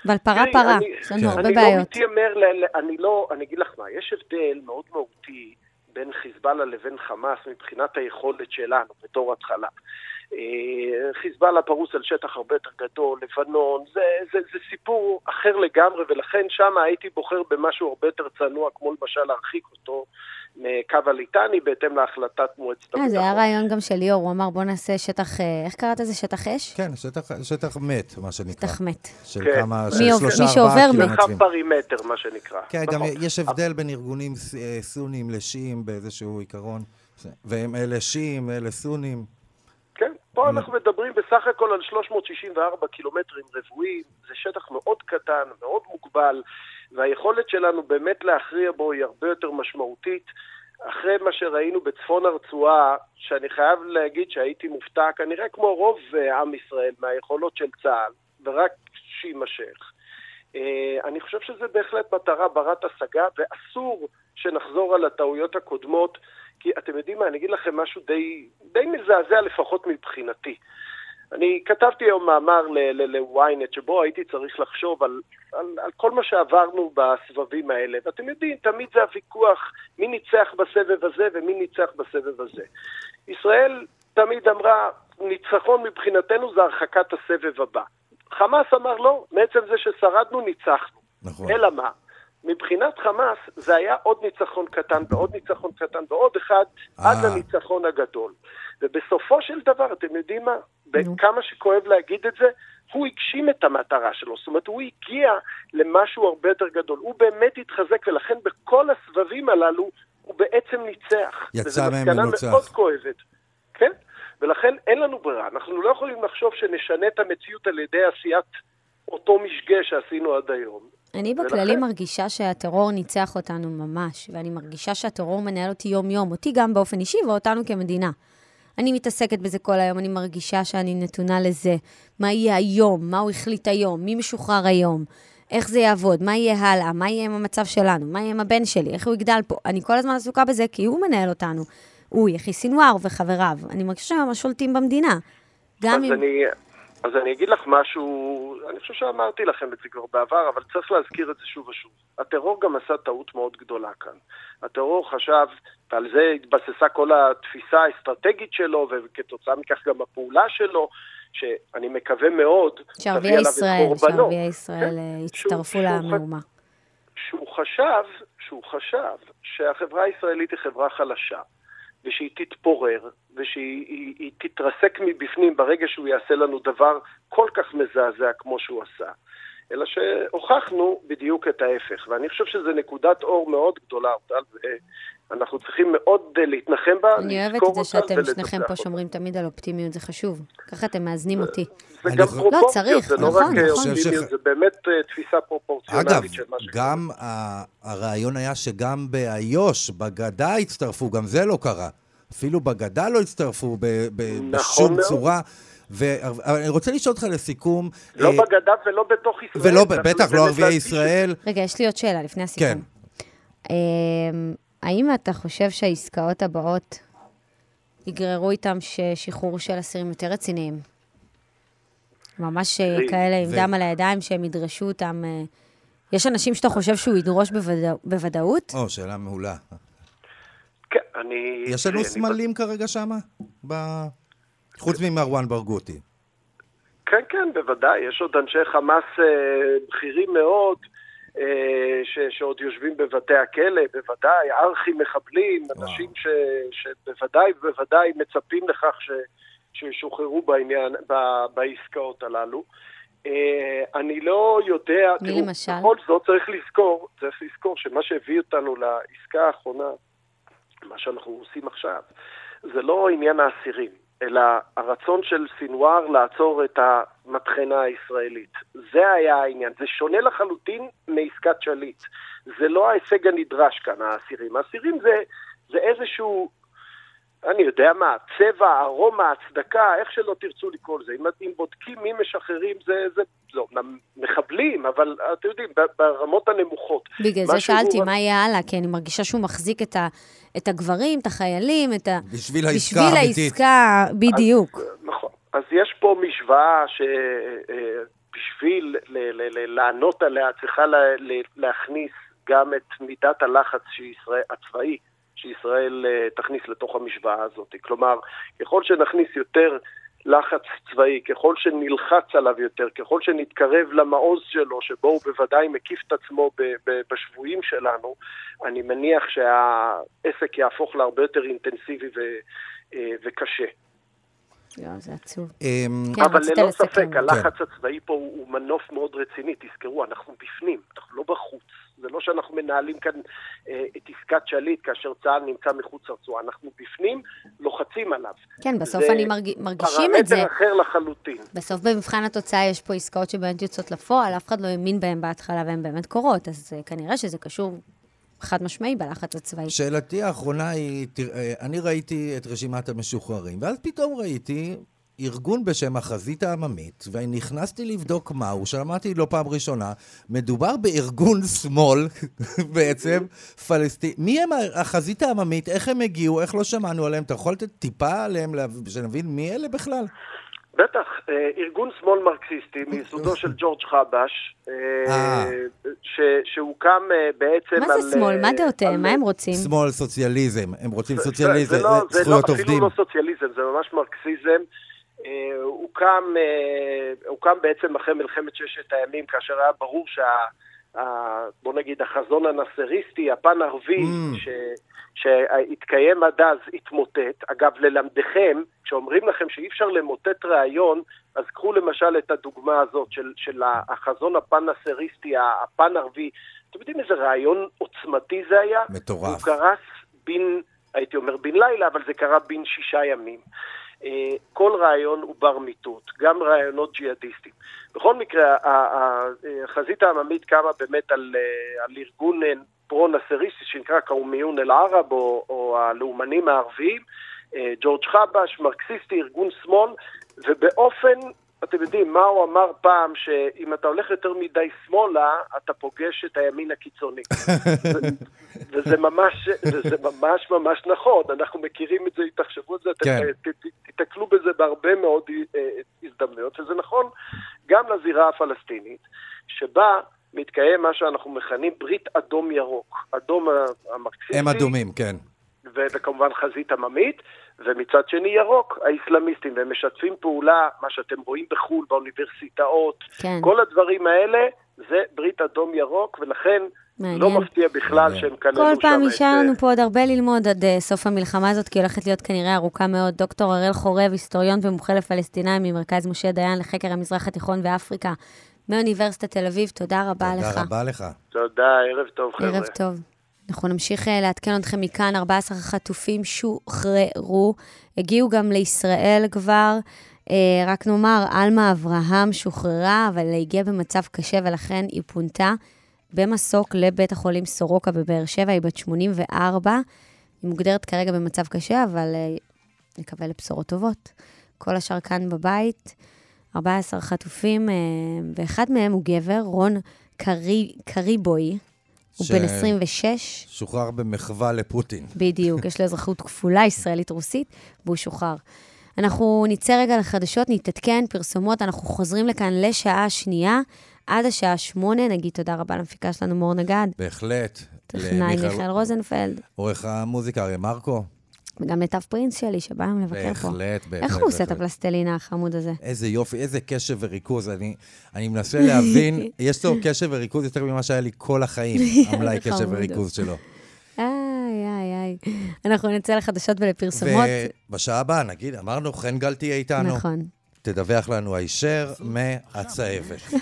אבל פרה תראי, פרה, אני- יש לנו הרבה אני לא בעיות. מתיימר, ל- ל- אני לא, אני אגיד לך מה, יש הבדל מאוד מהותי בין חיזבאללה לבין חמאס מבחינת היכולת שלנו בתור התחלה. אה, חיזבאללה פרוס על שטח הרבה יותר גדול, לבנון, זה, זה, זה סיפור אחר לגמרי, ולכן שם הייתי בוחר במשהו הרבה יותר צנוע, כמו למשל להרחיק אותו מקו הליטני בהתאם להחלטת מועצת אה, זה היה הביטחון. רעיון גם של ליאור, הוא אמר בוא נעשה שטח, אה, איך קראת לזה? שטח אש? כן, שטח, שטח מת, מה שנקרא. שטח מת. של כן. כמה, מי של שלושה, מי שעובר ארבעה מת. מרחב קילומטרים. פרימטר, מה שנקרא. כן, גם נכון. יש הבדל בין ארגונים אה, סונים לשיעים באיזשהו עיקרון. והם אלה שיעים, אלה סונים. כן, פה אנחנו מדברים בסך הכל על 364 קילומטרים רבועים, זה שטח מאוד קטן, מאוד מוגבל, והיכולת שלנו באמת להכריע בו היא הרבה יותר משמעותית. אחרי מה שראינו בצפון הרצועה, שאני חייב להגיד שהייתי מופתע, כנראה כמו רוב אה, עם ישראל, מהיכולות של צה"ל, ורק שיימשך. אה, אני חושב שזה בהחלט מטרה ברת השגה, ואסור שנחזור על הטעויות הקודמות, כי אתם יודעים מה, אני אגיד לכם משהו די, די מזעזע לפחות מבחינתי. אני כתבתי היום מאמר ל-ynet שבו הייתי צריך לחשוב על, על, על כל מה שעברנו בסבבים האלה, ואתם יודעים, תמיד זה הוויכוח מי ניצח בסבב הזה ומי ניצח בסבב הזה. ישראל תמיד אמרה, ניצחון מבחינתנו זה הרחקת הסבב הבא. חמאס אמר לא, מעצם זה ששרדנו ניצחנו. נכון. אלא מה? מבחינת חמאס זה היה עוד ניצחון קטן ועוד ניצחון קטן ועוד אחד עד אה. לניצחון הגדול. ובסופו של דבר, אתם יודעים מה? נו. בכמה שכואב להגיד את זה, הוא הגשים את המטרה שלו. זאת אומרת, הוא הגיע למשהו הרבה יותר גדול. הוא באמת התחזק, ולכן בכל הסבבים הללו הוא בעצם ניצח. יצא וזו מהם מסקנה מנוצח. מאוד כואבת. כן? ולכן אין לנו ברירה. אנחנו לא יכולים לחשוב שנשנה את המציאות על ידי עשיית אותו משגה שעשינו עד היום. אני ולכן- בכללי מרגישה שהטרור ניצח אותנו ממש, ואני מרגישה שהטרור מנהל אותי יום-יום, אותי גם באופן אישי ואותנו כמדינה. אני מתעסקת בזה כל היום, אני מרגישה שאני נתונה לזה. מה יהיה היום? מה הוא החליט היום? מי משוחרר היום? איך זה יעבוד? מה יהיה הלאה? מה יהיה עם המצב שלנו? מה יהיה עם הבן שלי? איך הוא יגדל פה? אני כל הזמן עסוקה בזה כי הוא מנהל אותנו. הוא, יחי סינואר וחבריו. אני מרגישה שהם ממש שולטים במדינה. גם אז אם... אני, אז אני אגיד לך משהו, אני חושב שאמרתי לכם את זה כבר בעבר, אבל צריך להזכיר את זה שוב ושוב. הטרור גם עשה טעות מאוד גדולה כאן. הטרור חשב, ועל זה התבססה כל התפיסה האסטרטגית שלו, וכתוצאה מכך גם הפעולה שלו, שאני מקווה מאוד, שערביי ישראל. שערביי ישראל כן? אה, שהוא- יצטרפו ח- למהומה. שהוא חשב, שהוא חשב שהחברה הישראלית היא חברה חלשה, ושהיא תתפורר, ושהיא היא, היא תתרסק מבפנים ברגע שהוא יעשה לנו דבר כל כך מזעזע כמו שהוא עשה. אלא שהוכחנו בדיוק את ההפך, ואני חושב שזו נקודת אור מאוד גדולה, טל, ואנחנו צריכים מאוד אה, להתנחם בה, אני אוהבת את זה שאתם שניכם פה. שומרים תמיד על אופטימיות, זה חשוב. ככה אתם מאזנים אותי. זה גם לא, פרופורציות, צריך, זה לא נכון, רק אה, נכון. אופטימיות, זה באמת אה, תפיסה פרופורציונלית אגב, של מה שקורה. גם הרעיון היה שגם באיו"ש, בגדה הצטרפו, גם זה לא קרה. אפילו בגדה לא הצטרפו נכון בשום מאוד. צורה. ואני רוצה לשאול אותך לסיכום, לא אה, בגדה ולא בתוך ישראל. ולא, בטח, לא ערביי. ישראל. רגע, יש לי עוד שאלה לפני הסיכום. כן. אמ, האם אתה חושב שהעסקאות הבאות יגררו איתם שחרור של אסירים יותר רציניים? ממש אה, כאלה עם ו- דם על הידיים שהם ידרשו אותם. אה, יש אנשים שאתה חושב שהוא ידרוש בוודא- בוודאות? או, שאלה מעולה. כן, אני... יש לנו אני- סמלים כרגע שם? חוץ ממרואן ברגותי. כן, כן, בוודאי. יש עוד אנשי חמאס אה, בכירים מאוד, אה, ש, שעוד יושבים בבתי הכלא, בוודאי, ארכי מחבלים, וואו. אנשים ש, שבוודאי ובוודאי מצפים לכך ש, שישוחררו בעניין, ב, בעסקאות הללו. אה, אני לא יודע, מי תראו, למשל? בכל זאת צריך לזכור, צריך לזכור שמה שהביא אותנו לעסקה האחרונה, מה שאנחנו עושים עכשיו, זה לא עניין האסירים, אלא הרצון של סינואר לעצור את המטחנה הישראלית. זה היה העניין. זה שונה לחלוטין מעסקת שליט. זה לא ההישג הנדרש כאן, האסירים. האסירים זה, זה איזשהו, אני יודע מה, צבע, ארומה, הצדקה, איך שלא תרצו לקרוא לזה. אם, אם בודקים מי משחררים, זה, זה, זה אומנם מחבלים, אבל אתם יודעים, ב- ברמות הנמוכות. בגלל זה שאלתי מה יהיה הלאה, כי אני מרגישה שהוא מחזיק את, ה, את הגברים, את החיילים, את ה... בשביל העסקה בשביל האמיתית. העסקה, בדיוק. נכון. אז יש פה משוואה שבשביל לענות עליה צריכה להכניס גם את מידת הלחץ שישראל, הצבאי שישראל אה, תכניס לתוך המשוואה הזאת. כלומר, ככל שנכניס יותר לחץ צבאי, ככל שנלחץ עליו יותר, ככל שנתקרב למעוז שלו, שבו הוא בוודאי מקיף את עצמו ב- ב- בשבויים שלנו, אני מניח שהעסק יהפוך להרבה יותר אינטנסיבי ו- אה, וקשה. לא, זה עצוב. אמ, כן, אבל ללא. ספק, הלחץ הצבאי פה הוא מנוף מאוד רציני. תזכרו, אנחנו בפנים, אנחנו לא בחוץ. זה לא שאנחנו מנהלים כאן אה, את עסקת שליט כאשר צה"ל נמצא מחוץ לרצועה. אנחנו בפנים, לוחצים עליו. כן, בסוף זה אני מרג... מרגישים את זה. פרמטר אחר לחלוטין. בסוף במבחן התוצאה יש פה עסקאות שבאמת יוצאות לפועל, אף אחד לא האמין בהן בהתחלה והן באמת קורות, אז אה, כנראה שזה קשור חד משמעי בלחץ הצבאי. שאלתי האחרונה היא, תראה, אני ראיתי את רשימת המשוחררים, ואז פתאום ראיתי ארגון בשם החזית העממית, ונכנסתי לבדוק מהו, שמעתי לא פעם ראשונה, מדובר בארגון שמאל בעצם, פלסטין. מי הם החזית העממית? איך הם הגיעו? איך לא שמענו עליהם? אתה יכול לתת טיפה עליהם, שנבין מי אלה בכלל? בטח, אה, ארגון שמאל מרקסיסטי מיסודו של ג'ורג' חבש, אה, אה. ש- שהוקם בעצם מה על... זה שמאל? מה דעותיהם? על- מה הם רוצים? שמאל, סוציאליזם. הם רוצים זה- סוציאליזם, זה לא- זה זכויות לא, עובדים. אפילו לא סוציאליזם, זה ממש מרקסיזם. אה, הוקם, אה, הוקם בעצם אחרי מלחמת ששת הימים, כאשר היה ברור שה... בוא נגיד החזון הנאסריסטי, הפן ערבי, Mm. ש, שהתקיים עד אז, התמוטט. אגב, ללמדכם, כשאומרים לכם שאי אפשר למוטט רעיון, אז קחו למשל את הדוגמה הזאת של, של החזון הפן נאסריסטי, הפן ערבי. אתם יודעים איזה רעיון עוצמתי זה היה? מטורף. הוא קרס בין, הייתי אומר בן לילה, אבל זה קרה בין שישה ימים. אה, כל רעיון הוא בר מיטוט, גם רעיונות ג'יהאדיסטיים. בכל מקרה, החזית העממית קמה באמת על, אה, על ארגון אה, פרו-נסריסטי שנקרא קאומיון אל-ערב, או, או הלאומנים הערביים, ג'ורג' חבש, מרקסיסטי, ארגון שמאל, ובאופן, אתם יודעים, מה הוא אמר פעם, שאם אתה הולך יותר מדי שמאלה, אתה פוגש את הימין הקיצוני. וזה ממש, וזה ממש ממש נכון, אנחנו מכירים את זה, תחשבו על זה, כן. ת- ת- תיתקלו בזה בהרבה מאוד אה, הזדמנויות, וזה נכון גם לזירה הפלסטינית, שבה מתקיים מה שאנחנו מכנים ברית אדום ירוק. אדום המרקסיסטי, הם אדומים, כן. וכמובן חזית עממית, ומצד שני ירוק, האסלאמיסטים, והם משתפים פעולה, מה שאתם רואים בחו"ל, באוניברסיטאות, כן. כל הדברים האלה זה ברית אדום ירוק, ולכן מעניין. לא מפתיע בכלל מעניין. שהם כללו כל שם פעם את... יישאר לנו פה עוד הרבה ללמוד עד אה, סוף המלחמה הזאת, כי הולכת להיות כנראה ארוכה מאוד. דוקטור הראל חורב, היסטוריון ומומחה לפלסטינאים ממרכז משה דיין לחקר המזרח התיכון ואפריקה, מאוניברסיטת תל אביב, תודה רבה לך. תודה רבה לך. תודה, ערב טוב, חבר'ה. ערב טוב. אנחנו נמשיך אה, לעדכן אתכם מכאן, 14 חטופים שוחררו, הגיעו גם לישראל כבר. אה, רק נאמר, עלמה אברהם שוחררה, אבל הגיעה במצב קשה ולכן היא פונתה במסוק לבית החולים סורוקה בבאר שבע, היא בת 84. היא מוגדרת כרגע במצב קשה, אבל אה, נקווה לבשורות טובות. כל השאר כאן בבית, 14 חטופים, ואחד מהם הוא גבר, רון קרי, קריבוי, הוא ש- בן 26, שוחרר במחווה לפוטין. בדיוק, יש לו אזרחות כפולה, ישראלית-רוסית, והוא שוחרר. אנחנו נצא רגע לחדשות, נתעדכן, פרסומות, אנחנו חוזרים לכאן לשעה שנייה, עד השעה שמונה, נגיד תודה רבה למפיקה שלנו מור נגד, בהחלט. טכנאי מיכאל רוזנפלד. עורך המוזיקה אריה מרקו. וגם לטף פרינס שלי, שבא היום לבקר פה. בהחלט, בהחלט. איך הוא עושה את בהחלט. הפלסטלינה החמוד הזה? איזה יופי, איזה קשב וריכוז. אני, אני מנסה להבין, יש לו קשב וריכוז יותר ממה שהיה לי כל החיים, המלאי קשב. וריכוז שלו. איי, איי, איי. אנחנו נצא לחדשות ולפרסומות. ובשעה הבאה, נגיד, אמרנו, חן גל תהיה איתנו. נכון. תדווח לנו הישר מהצהבת.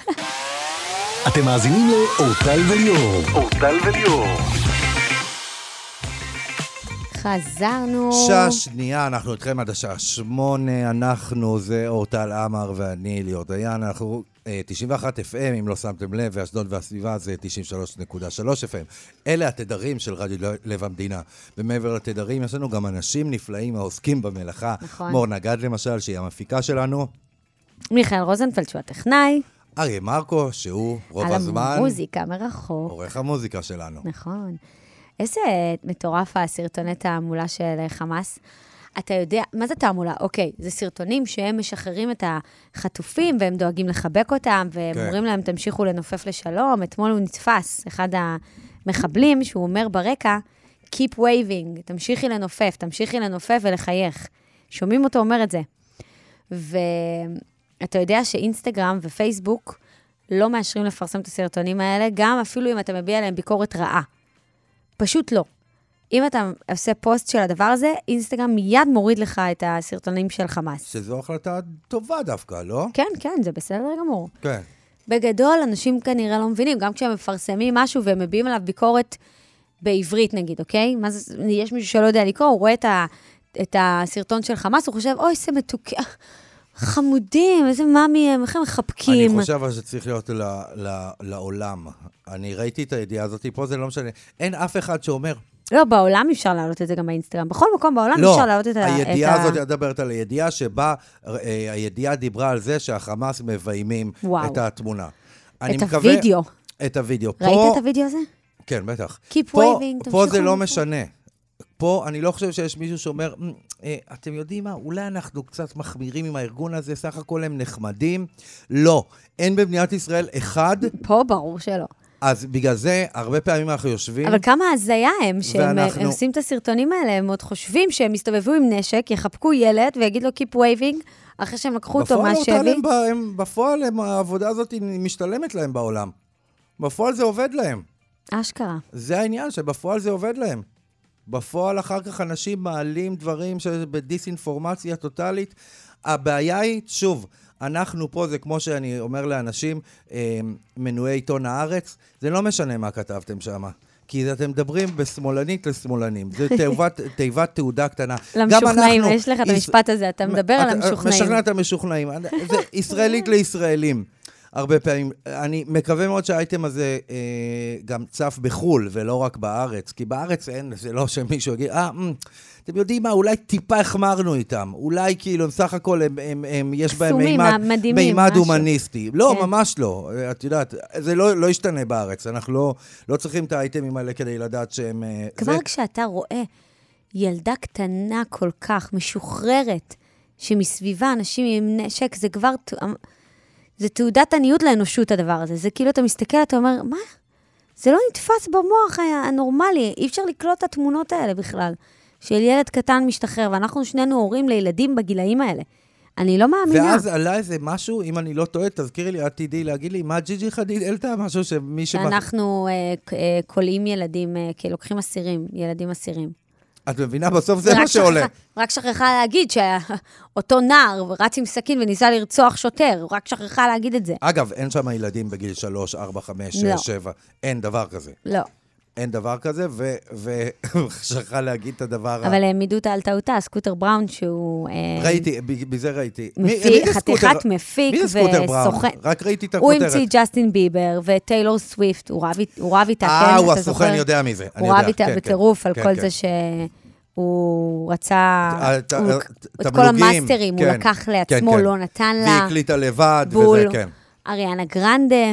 אתם מאזינים לאורטל וליאור. אורטל וליאור. חזרנו. שעה שנייה, אנחנו איתכם עד השעה שמונה, אנחנו, זה אורטל עמר ואני, ליאור דיין, אנחנו אה, 91 FM, אם לא שמתם לב, ואשדוד והסביבה זה 93.3 FM. אלה התדרים של רדיו לב המדינה. ומעבר לתדרים, יש לנו גם אנשים נפלאים העוסקים במלאכה. נכון. מור נגד למשל, שהיא המפיקה שלנו, מיכאל רוזנפלד, שהוא הטכנאי, אריה מרקו, שהוא רוב על הזמן המוזיקה מרחוק. עורך המוזיקה שלנו. נכון. איזה מטורף הסרטוני תעמולה של חמאס. אתה יודע, מה זה תעמולה? אוקיי, זה סרטונים שהם משחררים את החטופים והם דואגים לחבק אותם, והם כן. אומרים להם, תמשיכו לנופף לשלום. אתמול הוא נתפס, אחד המחבלים, שהוא אומר ברקע, Keep waving, תמשיכי לנופף, תמשיכי לנופף ולחייך. שומעים אותו אומר את זה. ואתה יודע שאינסטגרם ופייסבוק לא מאשרים לפרסם את הסרטונים האלה, גם אפילו אם אתה מביע עליהם ביקורת רעה. פשוט לא. אם אתה עושה פוסט של הדבר הזה, אינסטגרם מיד מוריד לך את הסרטונים של חמאס. שזו החלטה טובה דווקא, לא? כן, כן, זה בסדר גמור. כן. בגדול, אנשים כנראה לא מבינים, גם כשהם מפרסמים משהו והם מביעים עליו ביקורת בעברית, נגיד, אוקיי? מה זה, יש מישהו שלא יודע לקרוא, הוא רואה את, ה, את הסרטון של חמאס, הוא חושב, אוי, איזה מתוקה, חמודים, איזה מאמי הם, איך הם מחבקים. אני חושב שצריך להיות ל, ל, לעולם. אני ראיתי את הידיעה הזאת, פה זה לא משנה. אין אף אחד שאומר, לא, בעולם אפשר להעלות את זה גם באינסטגרם. בכל מקום בעולם לא, אפשר להעלות את ה... הידיעה את ה- הזאת, את מדברת על הידיעה שבה, אה, הידיעה דיברה על זה שהחמאס מביימים וואו. את התמונה. את מקווה- הוידאו. את הוידאו. ראית פה- את הוידאו הזה? כן, בטח. Keep פה, waving, פה זה לא. משנה. פה אני לא חושב שיש מישהו שאומר, "מ, אה, אתם יודעים מה, אולי אנחנו קצת מחמירים עם הארגון הזה, סך הכל הם נחמדים. לא, אין במדינת ישראל אחד, פה ברור שלא. אז בגלל זה, הרבה פעמים אנחנו יושבים... אבל כמה הזיה הם, שהם ואנחנו- הם עושים את הסרטונים האלה, הם עוד חושבים שהם יסתובבו עם נשק, יחבקו ילד ויגיד לו Keep waving, אחרי שהם לקחו אותו מהשבי. בפועל הם- העבודה הזאת משתלמת להם בעולם. בפועל זה עובד להם. אשכרה. זה העניין, שבפועל זה עובד להם. בפועל אחר כך אנשים מעלים דברים שבדיסאינפורמציה טוטאלית. הבעיה היא, שוב, אנחנו פה, זה כמו שאני אומר לאנשים, אה, מנויי עיתון הארץ, זה לא משנה מה כתבתם שם. כי אתם מדברים בשמאלנית לשמאלנים. זה תיבת, תיבת תעודה קטנה. למשוכנעים, אנחנו- יש לך את המשפט הזה, אתה מדבר על המשוכנעים. משכנע את המשוכנעים. זה ישראלית לישראלים. הרבה פעמים. אני מקווה מאוד שהאייטם הזה אה, גם צף בחו"ל, ולא רק בארץ. כי בארץ אין, זה לא שמישהו יגיד, אה, אמ, אתם יודעים מה, אולי טיפה החמרנו איתם. אולי כאילו, הם סך הכל, הם, הם, הם, יש בהם מימד, מימד. הומניסטי. לא, כן. ממש לא. את יודעת, זה לא, לא ישתנה בארץ. אנחנו לא, לא צריכים את האייטמים האלה כדי לדעת שהם... אה, כבר זה, כשאתה רואה ילדה קטנה כל כך, משוחררת, שמסביבה אנשים עם נשק, זה כבר... זה תעודת עניות לאנושות, הדבר הזה. זה כאילו, אתה מסתכל, אתה אומר, מה? זה לא נתפס במוח הנורמלי, אי אפשר לקלוט את התמונות האלה בכלל. של ילד קטן משתחרר, ואנחנו שנינו הורים לילדים בגילאים האלה. אני לא מאמינה. ואז עלה איזה משהו, אם אני לא טועה, תזכירי לי, את תדעי להגיד לי, מה ג'יג'י חדיד העלתה? משהו שמי שמח... שאנחנו אה, ק- אה, כולאים ילדים, אה, לוקחים אסירים, ילדים אסירים. את מבינה? בסוף זה מה שעולה. שכחה- רק שכחה להגיד שאותו נער רץ עם סכין וניסה לרצוח שוטר, רק שכחה להגיד את זה. אגב, אין שם ילדים בגיל 3, 4, 5, 6, לא. 7. אין דבר כזה. לא. אין דבר כזה, ושכחה להגיד את הדבר. אבל העמידו אותה על טעותה, סקוטר בראון, שהוא... אה, ראיתי, בזה ראיתי. חתיכת מפיק? וסוכן. רק ראיתי את הוא הכותרת. המציא ג'סטין ביבר וטיילור סוויפט, הוא רב אית- הוא רב איתה, כן? אה, הוא אתה הסוכן, זוכר? יודע מי זה. אני הוא רב איתה כן, כן. בטירוף על כן, כל כן. זה שהוא רצה... את- הוא- את- את כל המאסטרים, הוא כן, לקח כן, לעצמו, כן. לא נתן והיא לה. הקליטה לבד. וזה, כן. אריאנה גרנדה,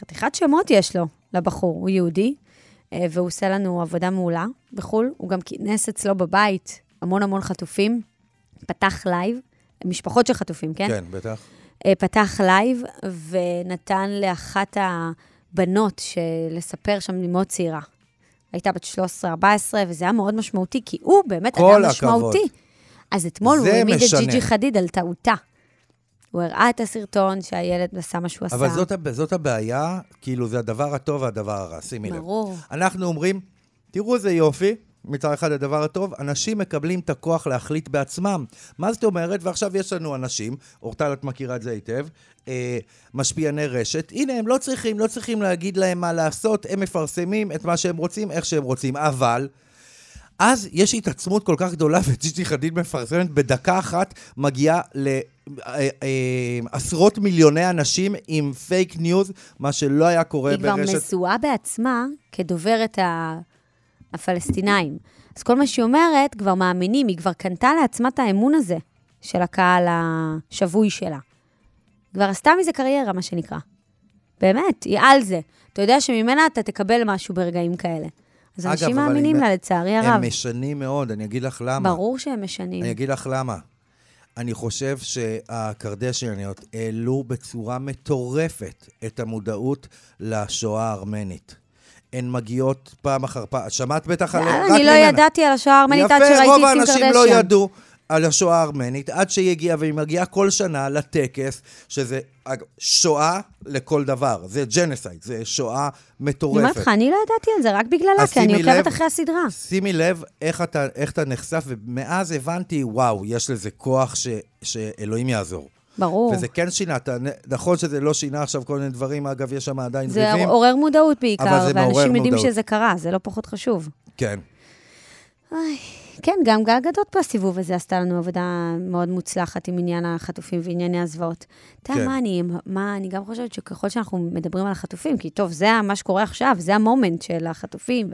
חתיכת שמות יש לו, לבחור, הוא יהודי, אה, והוא עושה לנו עבודה מעולה בחו"ל. הוא גם כינס אצלו בבית המון המון חטופים, פתח live, משפחות של חטופים, כן? כן, בטח. אה, פתח live ונתן לאחת הבנות לספר שם, היא מאוד צעירה. הייתה בת 13-14, וזה היה מאוד משמעותי, כי הוא באמת כל אדם הכבוד. משמעותי. אז אתמול הוא העמיד את משנה. ג'יג'י חדיד על טעותה. הוא הראה את הסרטון שהילד עשה מה שהוא עשה. אבל זאת, זאת הבעיה, כאילו זה הדבר הטוב והדבר הרע, שימי לב. ברור. אנחנו אומרים, תראו איזה יופי, מצד אחד הדבר הטוב, אנשים מקבלים את הכוח להחליט בעצמם. מה זאת אומרת? ועכשיו יש לנו אנשים, אורטל, את מכירה את זה היטב, אה, משפיעני רשת, הנה, הם לא צריכים, לא צריכים להגיד להם מה לעשות, הם מפרסמים את מה שהם רוצים, איך שהם רוצים, אבל... אז יש התעצמות כל כך גדולה, וג'יג'י חדיד מפרסמת בדקה אחת, מגיעה לעשרות מיליוני אנשים עם fake news, מה שלא היה קורה היא כבר ברשת... מזוהה בעצמה כדוברת. הפלסטינאים. אז כל מה שהיא אומרת, כבר מאמינים, היא כבר קנתה לעצמה את האמון הזה של הקהל השבוי שלה. כבר עשתה מזה קריירה, מה שנקרא. באמת, היא על זה. אתה יודע שממנה אתה תקבל משהו ברגעים כאלה. אז אנשים מאמינים לה, לצערי הרב. הם משנים מאוד, אני אגיד לך למה. ברור שהם משנים. אני אגיד לך למה. אני חושב שהקרדשיאניות העלו בצורה מטורפת את המודעות לשואה הארמנית. הן מגיעות פעם אחר פעם, שמעת בטח? רק אני לא. ידעתי על השואה הארמנית עד יפה, שראיתי רוב את קים האנשים קרדשיאן. לא ידעו על השואה הארמנית, עד שהיא הגיעה, והיא מגיעה כל שנה לטקס, שזה שואה לכל דבר. זה ג'נסייד, זה שואה אני אומרת מטורפת. לך, אני לא ידעתי על זה, רק בגללה, כי אני עוקבת אחרי הסדרה. שימי לב איך אתה, איך אתה נחשף, ומאז הבנתי, וואו, יש לזה כוח ש, שאלוהים יעזור. ברור. וזה כן שינה, אתה, נכון שזה לא שינה עכשיו כל מיני דברים, אגב, יש שם עדיין זה ריבים. עורר מודעות בעיקר, זה ואנשים יודעים מודעות. שזה קרה, זה לא פחות חשוב. כן. כן, גם גל גדות בסיבוב הזה עשתה לנו עבודה מאוד מוצלחת עם עניין החטופים וענייני הזוועות. אתה יודע כן. מה אני, מה, אני גם חושבת שככל שאנחנו מדברים על החטופים, כי טוב, זה מה שקורה עכשיו, זה המומנט של החטופים,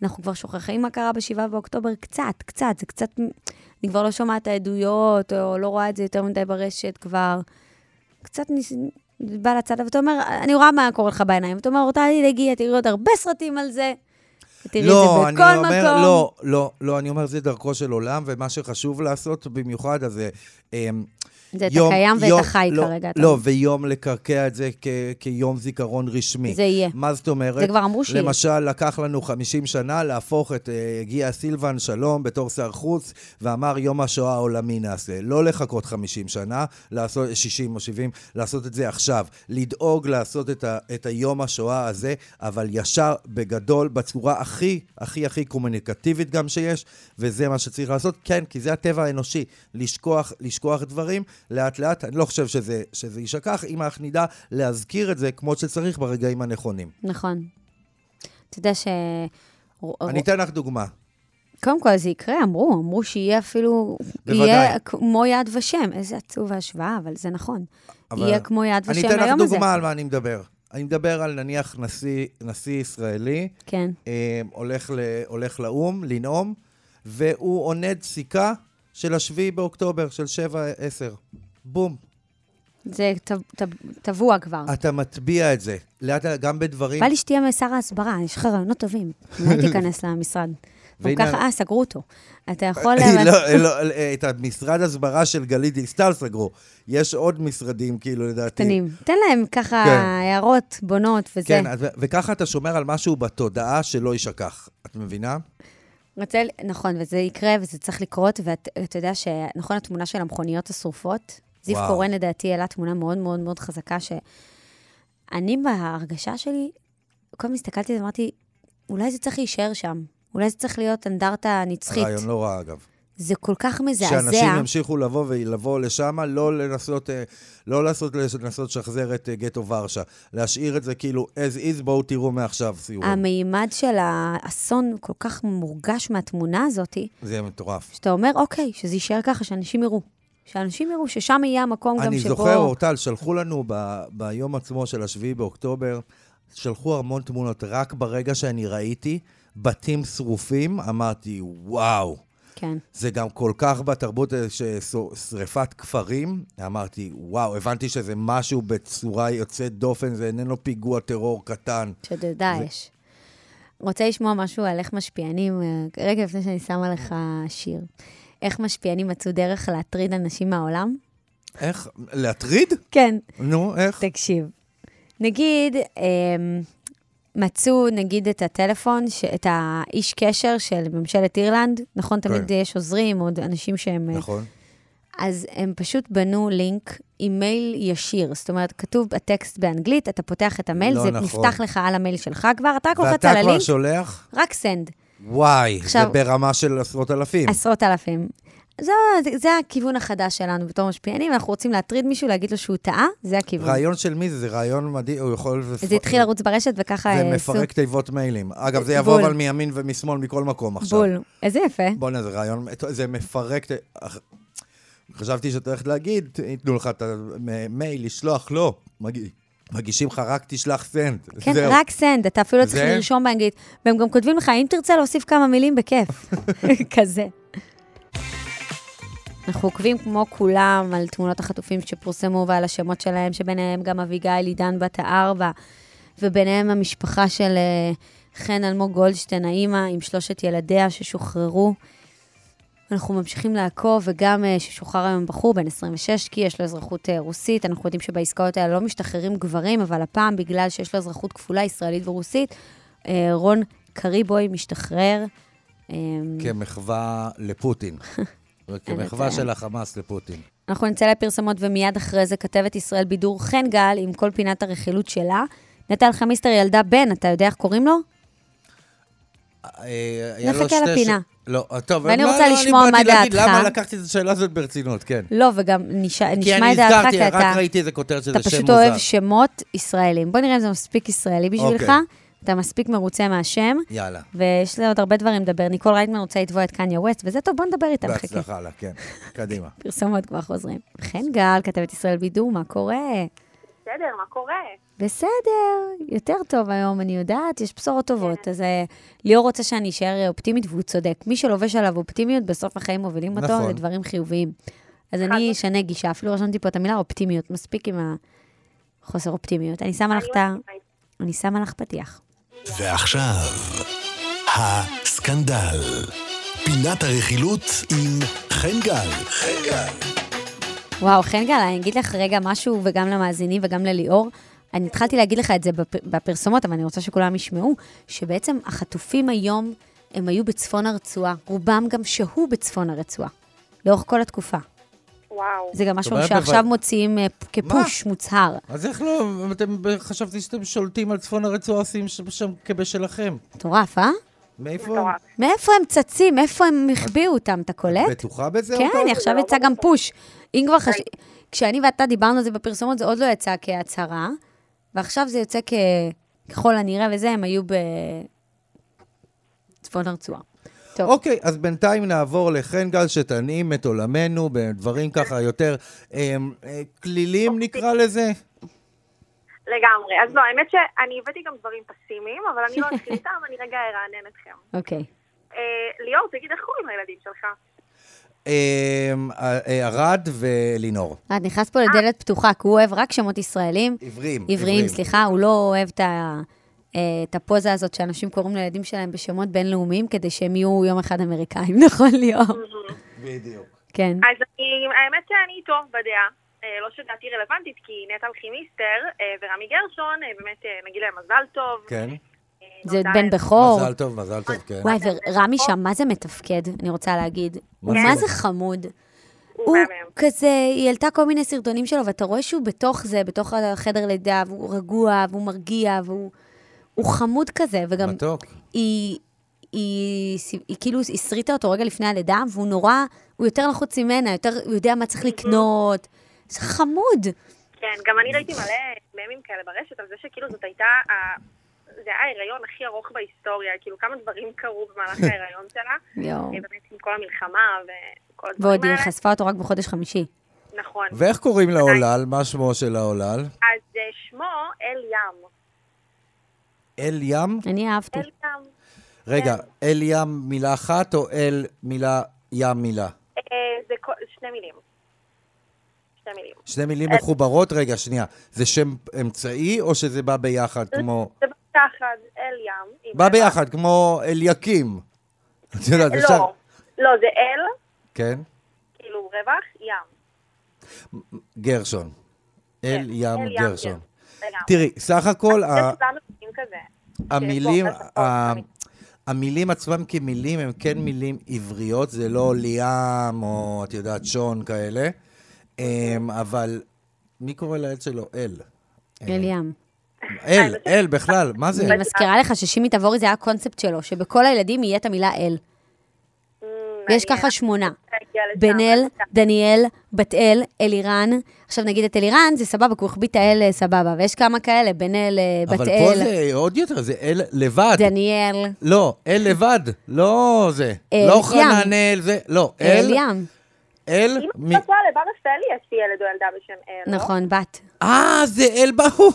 ואנחנו כבר שוכחים מה קרה ב-7 באוקטובר קצת, קצת, זה קצת, אני כבר לא שומעת את העדויות, או לא רואה את זה יותר מדי ברשת כבר. קצת ניס... בא לצד, ואתה אומר, אני רואה מה קורה לך בעיניים. אתה אומר, אורטלי, תגיע, תראי עוד הרבה סרטים על זה. תראי לא, את אני זה בכל אומר, מקום. לא, לא, לא, אני אומר, זה דרכו של עולם, ומה שחשוב לעשות במיוחד, אז זה... זה את יום- הקיים ואת יום- החי לא, כרגע. אתה לא, אומר. ויום לקרקע את זה כ- כיום זיכרון רשמי. זה יהיה. מה זאת אומרת? זה כבר אמרו שיהיה. למשל, לקח לנו 50 שנה להפוך את, אה, הגיע סילבן שלום בתור שר חוץ, ואמר יום השואה העולמי נעשה. לא לחכות 50 שנה, לעשות 60 או 70, לעשות את זה עכשיו. לדאוג לעשות את, ה, את היום השואה הזה, אבל ישר, בגדול, בצורה הכי, הכי, הכי קומוניקטיבית גם שיש, וזה מה שצריך לעשות. כן, כי זה הטבע האנושי, לשכוח, לשכוח דברים לאט-לאט. אני לא חושב שזה, שזה יישכח, אם אנחנו נדע להזכיר את זה כמו שצריך ברגעים הנכונים. נכון. אתה יודע ש... אני אתן לך דוגמה. קודם כל, זה יקרה, אמרו, אמרו שיהיה אפילו... בוודאי. יהיה כמו יד ושם. איזה עצוב ההשוואה, אבל זה נכון. אבל יהיה כמו יד אני ושם אתן לך היום הזה. דוגמה על מה אני מדבר. אני מדבר על נניח נשיא, נשיא ישראלי, כן. אה, הולך, ל, הולך לאו"ם, לנאום, והוא עונד סיכה של השביעי באוקטובר, של 7-10. בום. זה טב- טב- טבוע כבר. אתה מטביע את זה. לאט לאט, גם בדברים... בא לי שתהיה משר ההסברה, יש לך רעיונות טובים. אולי תיכנס למשרד. גם ככה, אה, סגרו אותו. אתה יכול... לא, לא, אה, את המשרד הסברה של גלית דיסטל סגרו. יש עוד משרדים, כאילו, לדעתי. קטנים. תן להם ככה כן. הערות בונות וזה. כן, וככה אתה שומר על משהו בתודעה שלא יישכח. את מבינה? רוצה, נכון, וזה יקרה וזה צריך לקרות, ואתה יודע שנכון, התמונה של המכוניות השרופות, זיו. קורן לדעתי העלה תמונה מאוד מאוד מאוד חזקה, שאני בהרגשה שלי, כל הזמן הסתכלתי על זה, אמרתי, אולי זה צריך להישאר שם, אולי זה צריך להיות אנדרטה נצחית. רעיון לא רע, אגב. זה כל כך מזעזע. שאנשים ימשיכו לבוא ולבוא לשם, לא לנסות, אה, לא לעשות, לנסות לשחזר את אה, גטו ורשה. להשאיר את זה כאילו as is, בואו תראו מעכשיו סיורים. המימד של האסון כל כך מורגש מהתמונה הזאת, זה מטורף. שאתה אומר, אוקיי, שזה יישאר ככה, שאנשים יראו. שאנשים יראו ששם יהיה המקום גם אני שבו... זוכר, אורטל, שלחו לנו ב, ביום עצמו של השביעי באוקטובר, שלחו המון תמונות. רק ברגע שאני ראיתי בתים שרופים, אמרתי, וואו. כן. זה גם כל כך בתרבות אה, ששריפת כפרים, אמרתי, וואו, הבנתי שזה משהו בצורה יוצאת דופן, זה איננו פיגוע טרור קטן. של דאעש. רוצה לשמוע משהו על איך משפיענים, אה, רגע לפני שאני שמה לך שיר. איך משפיענים מצאו דרך להטריד אנשים מהעולם? איך? להטריד? כן, נו, איך? תקשיב. נגיד, אמ, מצאו נגיד את הטלפון, ש- את האיש קשר של ממשלת אירלנד, נכון? תמיד כן. יש עוזרים, עוד אנשים שהם... אה, נכון. אז הם פשוט בנו לינק עם מייל ישיר. זאת אומרת, כתוב הטקסט באנגלית, אתה פותח את המייל, לא זה נכון. נפתח לך על המייל שלך כבר, אתה רק לוחץ ואתה על כבר הלינק, שולח? רק סנד, וואי, זה עכשיו- ברמה של עשרות אלפים. עשרות אלפים. זו, זה, זה הכיוון החדש שלנו בתור משפיענים, אנחנו רוצים להטריד מישהו, להגיד לו שהוא טעה, זה הכיוון. רעיון של מי זה? זה רעיון מדהים, הוא יכול... זה התחיל לרוץ ברשת וככה... זה אה, מפרק עשו- תיבות מיילים. אגב, זה יבוא בול. אבל מימין ומשמאל מכל מקום עכשיו. בול. איזה יפה. בוא'נה, זה רעיון, זה מפרק... אח- חשבתי שאת הולכת להגיד, ייתנו לך את המייל, לשלוח, לא. מגיע- מגישים לך, רק תשלח send. כן, זהו. רק סנד, אתה אפילו לא צריך זה? לרשום באנגלית. והם גם כותבים לך, אם תרצה להוסיף כמה מילים, בכיף. כזה. אנחנו עוקבים כמו כולם על תמונות החטופים שפורסמו ועל השמות שלהם, שביניהם גם אביגיל עידן בת הארבע, וביניהם המשפחה של אה, חן אלמוג גולדשטיין, האימא עם שלושת ילדיה ששוחררו. אנחנו ממשיכים לעקוב, וגם אה, ששוחרר היום בחור בן 26, כי יש לו אזרחות אה, רוסית. אנחנו יודעים שבעסקאות האלה לא משתחררים גברים, אבל הפעם, בגלל שיש לו אזרחות כפולה, ישראלית ורוסית, רון קריבוי משתחרר. כמחווה לפוטין. כמחווה לתאר. של החמאס לפוטין. אנחנו נצא לפרסמות, ומיד אחרי זה כתבת ישראל בידור חן גל עם כל פינת הרכילות שלה. נטע אלחמיסטר ילדה בן, אתה יודע איך קוראים לו? אה, נחכה לפינה. ש- לא, טוב. ואני לא, רוצה לא, לשמוע מה דעתך. למה לקחתי את השאלה הזאת ברצינות, כן. לא, וגם נשמע את דעתך, כי רק אתה... ראיתי איזה כותרת שזה אתה שם פשוט מוזר. אוהב שמות ישראלים. בוא נראה אם זה מספיק ישראלי בשבילך. אתה מספיק מרוצה מהשם, יאללה. ויש לי עוד הרבה דברים לדבר. ניקול רייטמן רוצה לתבוע את קניה ווסט, וזה טוב, בוא נדבר איתם. בהצלחה לה, כן. קדימה. פרסומות כבר חוזרים. חן גל, כתבת ישראל בידור, מה קורה? בסדר, מה קורה? בסדר, יותר טוב היום, אני יודעת, יש בשורות טובות. אז אה, ליאור רוצה שאני אשאר אופטימית, והוא צודק. מי שלובש עליו אופטימיות, בסוף החיים מובילים אותו נכון. לדברים חיוביים. אז אני אשנה גישה, אפילו רשמתי פה את המילה אופטימיות, מספיק עם החוסר אופטימיות. אני שמה לך את ה... אני שמה לך פתיח. ועכשיו, הסקנדל. פינת הרכילות עם חן גל. חן גל. וואו, חן גל, אני אגיד לך רגע משהו, וגם למאזינים וגם לליאור. אני התחלתי להגיד לך את זה בפ- בפרסומות, אבל אני רוצה שכולם ישמעו, שבעצם החטופים היום, הם היו בצפון הרצועה. רובם גם שהו בצפון הרצועה, לאורך כל התקופה. וואו. זה גם משהו שעכשיו אבל- מוצאים אה, כפוש מוצהר. אז איך לא, אתם חשבתי שאתם שולטים על צפון הרצועה, עושים שם כבשלכם. מטורף, אה? מאיפה? מאיפה הם צצים? מאיפה הם החביאו אותם? אתה קולט? בטוחה בזה? כן? עכשיו יצא גם פוש. אם כבר חש... כשאני ואתה דיברנו על זה בפרסומות, זה עוד לא יצא כהצהרה, ועכשיו זה יוצא כ... ככל הנראה וזה, הם היו בצפון הרצועה. טוב, אוקיי, אז בינתיים נעבור לחן גל שתנעים את עולמנו בדברים ככה יותר אמ, אה, כלילים נקרא לזה. לגמרי. אז לא, האמת שאני הבאתי גם דברים פסימיים, אבל אני לא אתחיל איתם, אני רגע ארענן אתכם. אוקיי. אה, ליאור, תגיד, איך קוראים לילדים שלך? אמ, אה, אה, ארד ולינור. את נכנס פה לדלת פתוחה, כי הוא אוהב רק שמות ישראלים. עבריים. עבריים, סליחה, הוא לא אוהב את ה... אה, את הפוזה הזאת שאנשים קוראים לילדים שלהם בשמות בינלאומיים, כדי שהם יהיו יום אחד אמריקאים, נכון, ליאור? בדיוק. כן. אז אני, האמת שאני טוב בדעה. אה, לא שדעתי רלוונטית, כי נטע אלכימיסטר אה, ורמי גרשון, באמת נגיד להם מזל טוב. כן. זה בן בכור. מזל טוב, מזל טוב, כן. וואי, ורמי שם, מה זה מתפקד, אני רוצה להגיד. מה זה? חמוד. הוא. כזה, היא העלתה כל מיני סרטונים שלו, ואתה רואה שהוא בתוך זה, בתוך החדר לידה, והוא רגוע, והוא מרגיע, והוא הוא חמוד כזה, וגם מתוק. היא, היא, היא, היא כאילו הסריטה אותו רגע לפני הלידה, והוא נורא, הוא יותר לחוץ ממנה, יותר, הוא יודע מה צריך לקנות. זה חמוד. כן, גם אני ראיתי מלא ממים כאלה ברשת על זה שכאילו זאת הייתה, ה- זה היה ההיריון הכי ארוך בהיסטוריה, כאילו כמה דברים קרו במהלך ההיריון שלה, יואו. אה, באמת עם כל המלחמה וכל הדברים ועוד היא האלה. חשפה אותו רק בחודש חמישי. נכון. ואיך קוראים לעולל? מה שמו של העולל? אז אה, שמו אל ים. אל ים? אני אהבתי. אל ים. רגע, אל ים מילה אחת או אל מילה ים מילה? אה, זה כל- שני מילים. שתי מילים. שני מילים מחוברות? רגע, שנייה. זה שם אמצעי או שזה בא ביחד כמו... זה ביחד, אל ים. בא. ביחד, כמו אליקים. את יודעת, אפשר... לא, לא, זה אל, כן? כאילו רווח, ים. גרשון. אל כן, ים אל ים גרשון. לגמרי. תראי, סך הכל, כזה. המילים. המילים עצמם כמילים הם כן מילים עבריות, זה לא ליאם או את יודעת שון כאלה, אמ, אבל מי קורא לילד שלו? אל. אליאם. אל, אל בכלל, מה זה? אני מזכירה לך ששימי תבורי זה היה הקונספט שלו, שבכל הילדים יהיה את המילה אל. ויש מעניין. ככה שמונה. בן אל, דניאל, בת אל, אלירן. עכשיו נגיד את אלירן, זה סבבה, כי הוא החביא את האל אה, סבבה, ויש כמה כאלה, בן אל, אה, בת אבל פה אל, זה עוד יותר, זה אל לבד. דניאל, לא, אל לבד, לא זה. אל לא ים. חננאל, זה, לא. אל, אליאם. אל, אם מ- את רוצה, לבר רפאלי יש לי ילד או ילדה בשם אל. לא? נכון, בת. אה, זה אל, הו,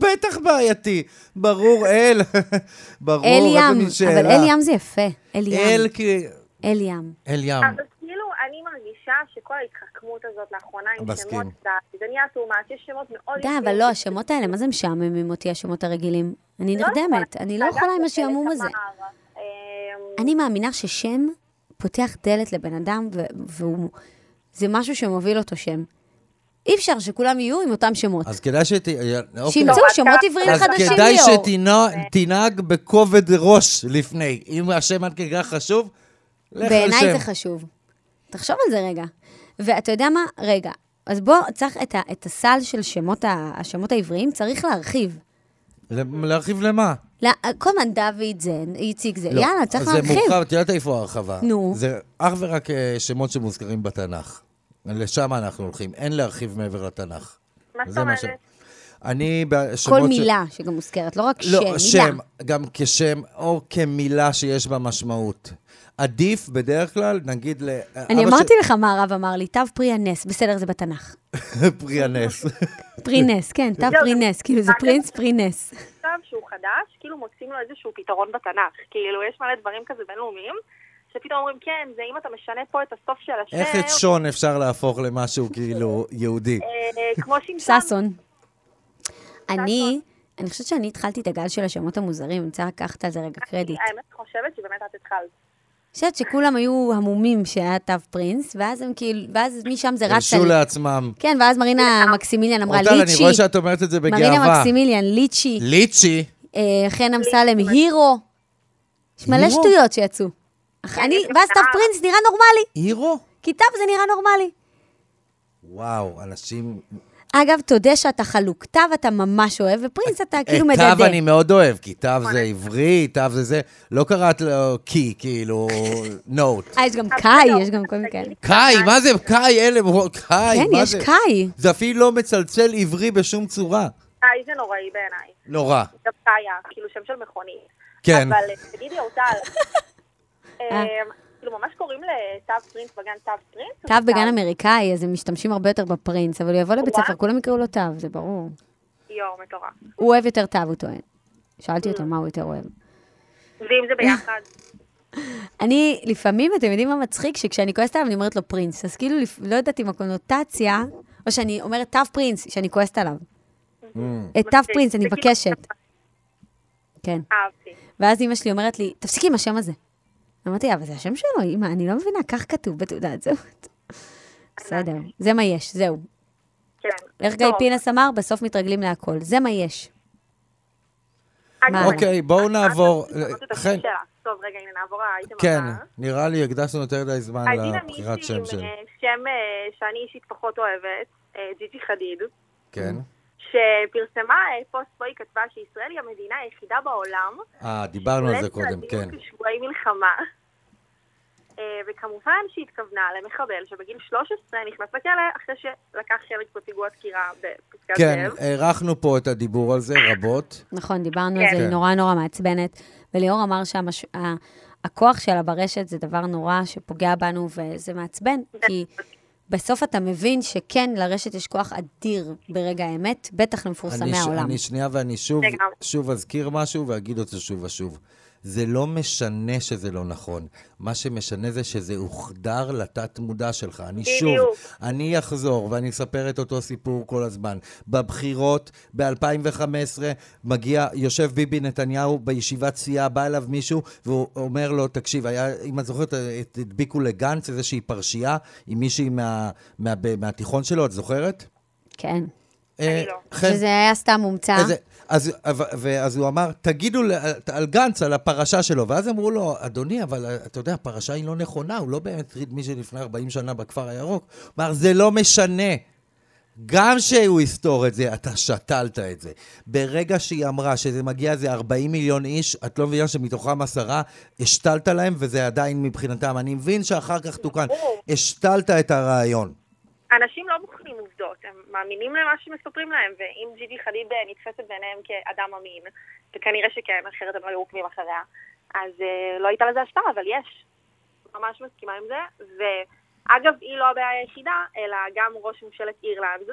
בטח בעייתי. ברור, אל. ברור, איזה מין שאלה. אבל אליאם זה יפה. אליאם. אל, כי... אליאם. אל ים. אבל כאילו, אני מרגישה שכל ההתחכמות הזאת לאחרונה עם. שמות, זה- נהיה much, יש שמות מאוד... די. אבל לא, השמות האלה, מה זה משעממים אותי, השמות הרגילים? אני לא נרדמת, אני לא יכולה עם השעמום הזה. אמ, אני מאמינה ששם פותח דלת לבן אדם, ו- והוא... זה משהו שמוביל אותו שם. אי אפשר שכולם יהיו עם אותם שמות. אז כדאי שת... אוקיי. שימצאו לא, שמות עבריים אז חדשים, כדאי ליאור. שתנהג בכובד ראש לפני. אם השם עד כדי כך חשוב, בעיניי שם. זה חשוב. תחשוב על זה רגע. ואתה יודע מה? רגע. אז בוא, צריך את, ה- את הסל של שמות, ה- השמות העבריים, צריך להרחיב. להרחיב למה? לא, כל הזמן דוד זה, איציק זה, לא. יאללה, צריך להרחיב. זה מורחב, את יודעת איפה ההרחבה? נו. זה אך ורק אה, שמות שמוזכרים בתנ"ך. לשם אנחנו הולכים, אין להרחיב מעבר לתנ"ך. מה זאת אומרת? ש... אני בשמות כל ש- מילה שגם מוזכרת, לא רק שם, לא, מילה. שם, גם כשם או כמילה שיש בה משמעות. עדיף בדרך כלל, נגיד ל... אני אמרתי לך מה הרב אמר לי, תו פרי הנס, בסדר, זה בתנ"ך. פרי הנס. פרי נס, כן, תו פרי נס, כאילו זה פרינס פרי נס. עכשיו שהוא חדש, כאילו מוצאים לו איזשהו פתרון בתנ"ך. כאילו, יש מלא דברים כזה בינלאומיים, שפתאום אומרים, כן, זה אם אתה משנה פה את הסוף של השם, איך את שון אפשר להפוך למשהו כאילו יהודי? אה, כמו שמשון. ששון. אני, אני חושבת שאני התחלתי את הגל של השמות המוזרים, אני רוצה לקחת על זה רגע קרדיט. האמת, חושבת שבאמת את התחלת. אני חושבת שכולם היו המומים שהיה תו פרינס, ואז הם כאילו, ואז משם זה רץ הרשו. לעצמם. כן, ואז מרינה מקסימיליאן אמרה אורטל, אני ליצ'י. רואה שאת אומרת את זה מרינה בגאווה. מקסימיליאן, ליצ'י. ליצ'י. אה, חן אמסלם, הירו. יש מלא? שטויות שיצאו. ואז תו. פרינס נראה נורמלי, הירו? כי תו זה נראה נורמלי. וואו, אנשים... אגב, תודה שאתה חלוק. תו אתה ממש אוהב, ופרינס אתה כאילו את מדדה. תו אני מאוד אוהב, כי תו זה עברי, תו זה זה. לא קראת לו קי, כאילו, נוט. אה, יש גם קאי, יש גם כל מיני כאלה. קאי, מה זה קאי? אלה, קאי, כן, יש זה? קאי. זה אפילו לא מצלצל עברי בשום צורה. אה, זה נוראי בעיניי. נורא. גם קאיה, כאילו שם של מכונית. כן. אבל אה, תגידי, אורטל, אה, כאילו ממש קוראים לתו פרינס בגן תו פרינס? תו בגן אמריקאי, אז הם משתמשים הרבה יותר בפרינס, אבל הוא יבוא לבית. ספר, כולם יקראו לו תו, זה ברור. יואו, מטורף. הוא אוהב יותר תו, הוא טוען. שאלתי אותו מה הוא יותר אוהב. ואם זה ביחד? אני, לפעמים, אתם יודעים מה מצחיק? שכשאני כועסת עליו, אני אומרת לו פרינס. אז כאילו, לא יודעת אם הקונוטציה, או שאני אומרת תו פרינס, שאני כועסת עליו. Mm. את תו פרינס, אני מבקשת. כן. אהבתי. ואז אימא שלי אומרת לי, תפסיקי עם השם הזה. אמרתי אבל זה השם שלו, אימא, אני לא מבינה, כך כתוב בתעודת זהות. בסדר, זה מה יש, זהו. כן. איך גיא. פינס אמר? בסוף מתרגלים להכל. זה מה יש. אוקיי, בואו נעבור. חן. טוב, רגע, הנה, נעבור לאייטם הבא. כן, נראה לי הקדשנו יותר מדי זמן אז הנה לבחירת מישהי שם עם. אה, שם אה, שאני אישית פחות אוהבת, אה, ג'יג'י חדיד, כן. שפרסמה אה, פוסט בו היא כתבה שישראל היא המדינה היחידה בעולם אה, דיברנו על זה קודם, כן. כשבועי מלחמה. אה, וכמובן שהתכוונה למחבל שבגיל 13 נכנס לכלא אחרי שלקח חלק בפיגוע דקירה בפסקת כן, זאב. הארכנו פה את הדיבור על זה רבות. נכון, דיברנו על כן. זה, היא כן. נורא נורא מעצבנת. וליאור אמר שהכוח שלה ברשת זה דבר נורא שפוגע בנו, וזה מעצבן, כי בסוף אתה מבין שכן, לרשת יש כוח אדיר ברגע האמת, בטח למפורסמי אני העולם. אני שנייה ואני שוב. שוב אזכיר משהו ואגיד אותו שוב ושוב. זה לא משנה שזה לא נכון. מה שמשנה זה שזה הוחדר לתת-מודע שלך. אני שוב, בדיוק. אני אחזור ואני אספר את אותו סיפור כל הזמן. בבחירות ב-2015 מגיע, יושב ביבי נתניהו בישיבת סיעה, בא אליו מישהו והוא אומר לו, תקשיב, היה, אם את זוכרת, הדביקו לגנץ איזושהי פרשייה עם מישהי מה, מה, מה, מהתיכון שלו, את זוכרת? כן. אה, אני לא. שזה היה סתם מומצא. אז, ואז הוא אמר, תגידו ל- על גנץ, על הפרשה שלו. ואז אמרו לו, אדוני, אבל אה, אתה יודע, הפרשה היא לא נכונה, הוא לא באמת הטריד מישהו לפני 40 שנה בכפר הירוק. הוא אמר, זה לא משנה. גם שהוא יסתור את זה, אתה שתלת את זה. ברגע שהיא אמרה שזה מגיע איזה 40 מיליון איש, את לא מבינה שמתוכם עשרה, השתלת להם, וזה עדיין מבחינתם. אני מבין שאחר כך תוקן. השתלת את הרעיון. אנשים לא עובדות, הם מאמינים למה שמספרים להם, ואם ג'ידי חדיד אה, נתפסת בעיניהם כאדם אמין, וכנראה שכן, אחרת הם לא היו עוקבים אחריה, אז אה, לא הייתה לזה השפעה, אבל יש. ממש מסכימה עם זה, ואגב, היא לא הבעיה היחידה, אלא גם ראש ממשלת אירלנד,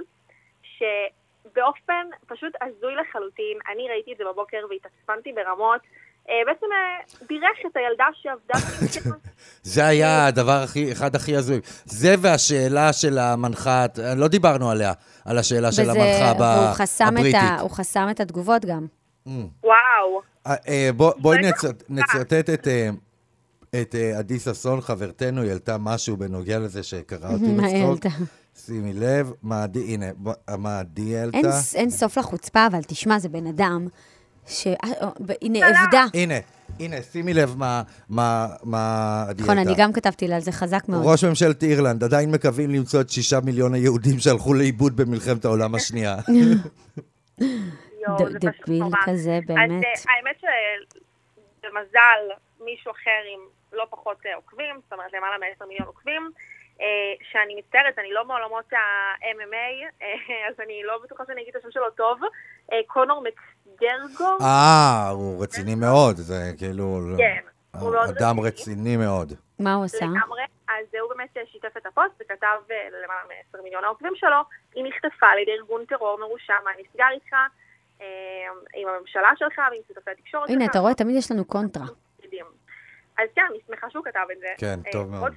שבאופן פשוט הזוי לחלוטין, אני ראיתי את זה בבוקר והתעצבנתי ברמות, בעצם אה, בירך את הילדה שעבדה. זה היה הדבר הכי, אחד הכי הזוי. זה והשאלה של המנחת, לא דיברנו עליה, על השאלה של המנחה הבריטית. הוא חסם את התגובות גם. וואו. אה, אה, בוא- בואי. נצ- נצטט את... אה, את אה, עדי ששון, חברתנו, היא העלתה משהו בנוגע לזה שקרא אותי מה היא בצחוק. העלתה? שימי לב, מה עדי, הנה, מה עדי העלתה? אין סוף לחוצפה, אבל תשמע, זה בן אדם ש... אה, אה, היא נאבדה. הנה, הנה, שימי לב מה- מה מה עדי נכון. אני גם כתבתי לה על זה חזק מאוד. ראש ממשלת אירלנד עדיין מקווים למצוא את שישה מיליון היהודים שהלכו לאיבוד במלחמת העולם השנייה. דביל. כזה, אז באמת. אה, האמת שבמזל מישהו אחר עם לא פחות אה, עוקבים, זאת אומרת למעלה מ-10 מיליון עוקבים, אה, שאני מצטערת, אני לא מעולמות ה-MMA, אז אני לא בטוחה שאני אגיד את השם שלו טוב, אה, קונור מקגרגו, אה, הוא רציני מאוד, זה כאילו... כן, הוא מאוד אדם רציני. רציני מאוד. מה הוא עשה? לגמרי, אז הוא באמת שיתף את הפוסט וכתב אה, למעלה מ-10 מיליון העוקבים שלו, היא נחטפה על ידי ארגון טרור מרושע, מה נסגר איתך, אה, עם הממשלה שלך ועם שותפי התקשורת שלך. הנה, אתה רואה, תמיד יש לנו קונטרה. אז כן, אני שמחה שהוא כתב את זה. כן, אה, טוב מאוד.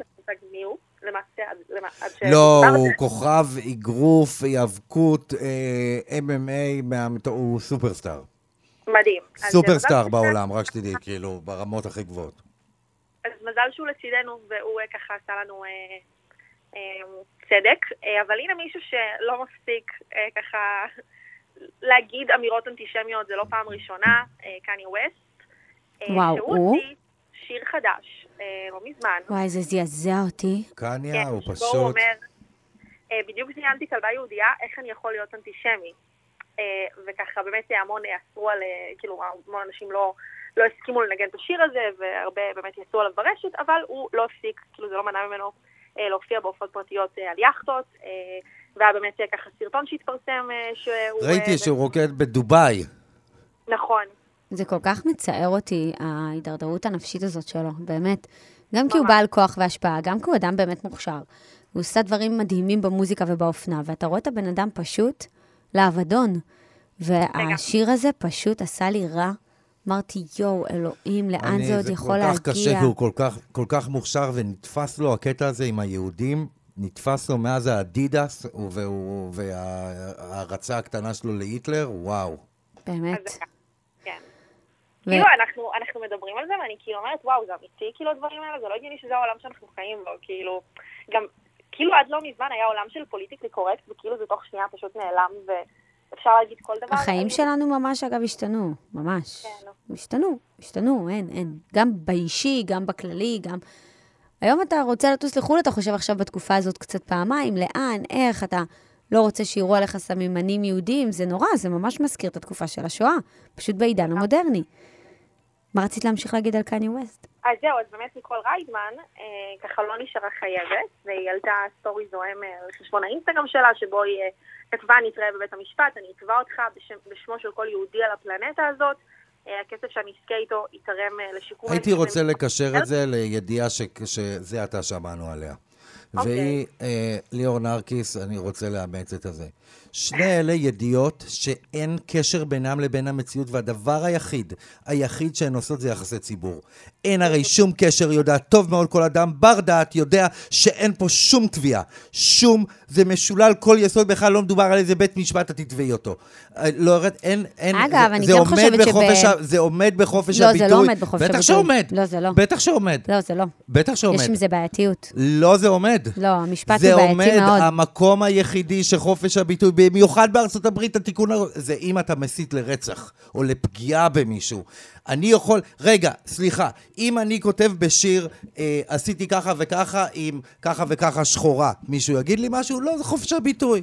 לא למעשה, עד ש... לא. הוא כוכב אגרוף, היאבקות, אה, MMA, הוא סופרסטאר. מדהים. סופרסטאר בעולם, רק שתדעי, כאילו, ברמות הכי גבוהות. אז מזל שהוא לצידנו, והוא אה, ככה עשה לנו אה, צדק. אבל הנה מישהו שלא מפסיק ככה להגיד אמירות אנטישמיות, זה לא פעם ראשונה, קניה ווסט. וואו, הוא? שיר חדש, לא מזמן. וואי, זה זעזע אותי. קניה כן, הוא שבו הוא פשוט... אומר, אה, בדיוק זיינתי כלבה יהודייה, איך אני יכול להיות אנטישמי? אה, וככה באמת המון אסרו על, אה, כאילו המון אנשים לא, לא הסכימו לנגן את השיר הזה, והרבה באמת יצאו עליו ברשת, אבל הוא לא הפסיק, כאילו זה לא מנע ממנו אה, להופיע בהופעות פרטיות אה, על יאכטות, אה, והיה באמת אה, ככה סרטון שהתפרסם אה, שהוא... ראיתי אה, שהוא רוקד בדובאי. נכון. זה כל כך מצער אותי, ההידרדרות הנפשית הזאת שלו, באמת. גם כי הוא. בעל כוח והשפעה, גם כי הוא אדם באמת מוכשר. הוא עושה דברים מדהימים במוזיקה ובאופנה, ואתה רואה את הבן אדם פשוט לאבדון. והשיר הזה פשוט עשה לי רע. אמרתי, יואו, אלוהים, לאן אני- זה עוד יכול זה כל כך קשה, להגיע? כי הוא כל כך, כל כך מוכשר, ונתפס לו הקטע הזה עם היהודים, נתפס לו מאז האדידס, והוא- וההערצה הקטנה שלו להיטלר, וואו. באמת. אז זה ככה, כן. ו- כאילו, אנחנו, אנחנו מדברים על זה, ואני כאילו אומרת, וואו, זה אמיתי, כאילו, הדברים האלה, זה לא הגיוני שזה העולם שאנחנו חיים בו, כאילו, גם, כאילו, עד לא מזמן היה עולם של פוליטיקלי קורקט, וכאילו זה תוך שנייה פשוט נעלם, ואפשר להגיד כל דבר. החיים אני- שלנו ממש, אגב, השתנו, ממש. כן, נו. השתנו, השתנו, אין, אין. גם באישי, גם בכללי, גם... היום אתה רוצה לטוס לחו"ל, אתה חושב עכשיו בתקופה הזאת קצת פעמיים, לאן, איך, אתה לא רוצה שיראו עליך סממנים יהודיים, זה נורא, זה ממש מזכיר את התקופה של השואה, פשוט בעידן המודרני. מה רצית להמשיך להגיד על קניה ווסט? אז זהו, אז באמת ניקול ריידמן, אה, ככה לא נשארה חייבת, והיא העלתה סטורי זוהם אה, על חשבון האינסטגרם שלה, שבו היא אה, כתבה, נתראה בבית המשפט, אני אתבע אותך בשם, בשמו של כל יהודי על הפלנטה הזאת, אה, הכסף שאני אזכה איתו ייתרם אה, לשיקום... הייתי רוצה לקשר. את זה לידיעה ש- שזה עתה שמענו עליה. אוקיי. והיא, אה, ליאור נרקיס, אני רוצה לאמץ את הזה. שני אלה ידיעות שאין קשר בינם לבין המציאות, והדבר היחיד, היחיד שהן עושות זה יחסי ציבור. אין הרי שום קשר, היא יודעת טוב מאוד, כל אדם בר דעת יודע שאין פה שום תביעה. שום, זה משולל כל יסוד, בכלל לא מדובר על איזה בית משפט, את תתבעי אותו. אה, לא, אין, אין, אגב, זה, אני זה כן עומד חושבת בחופש, שב- זה עומד בחופש לא, הביטוי. זה לא עומד בחופש בטח הביטוי. שעומד. לא, זה לא. בטח שעומד. לא, זה לא. בטח שעומד. יש עם זה בעייתיות. לא זה עומד. עומד. לא, המשפט זה הוא בעייתי עומד, מאוד. המקום היחידי שחופש הביטוי, במיוחד בארצות הברית, התיקון, זה אם אתה מסית לרצח, או לפגיעה במישהו. אני יכול, רגע, סליחה, אם אני כותב בשיר, אה, עשיתי ככה וככה עם ככה וככה שחורה, מישהו יגיד לי משהו? לא, זה חופש הביטוי.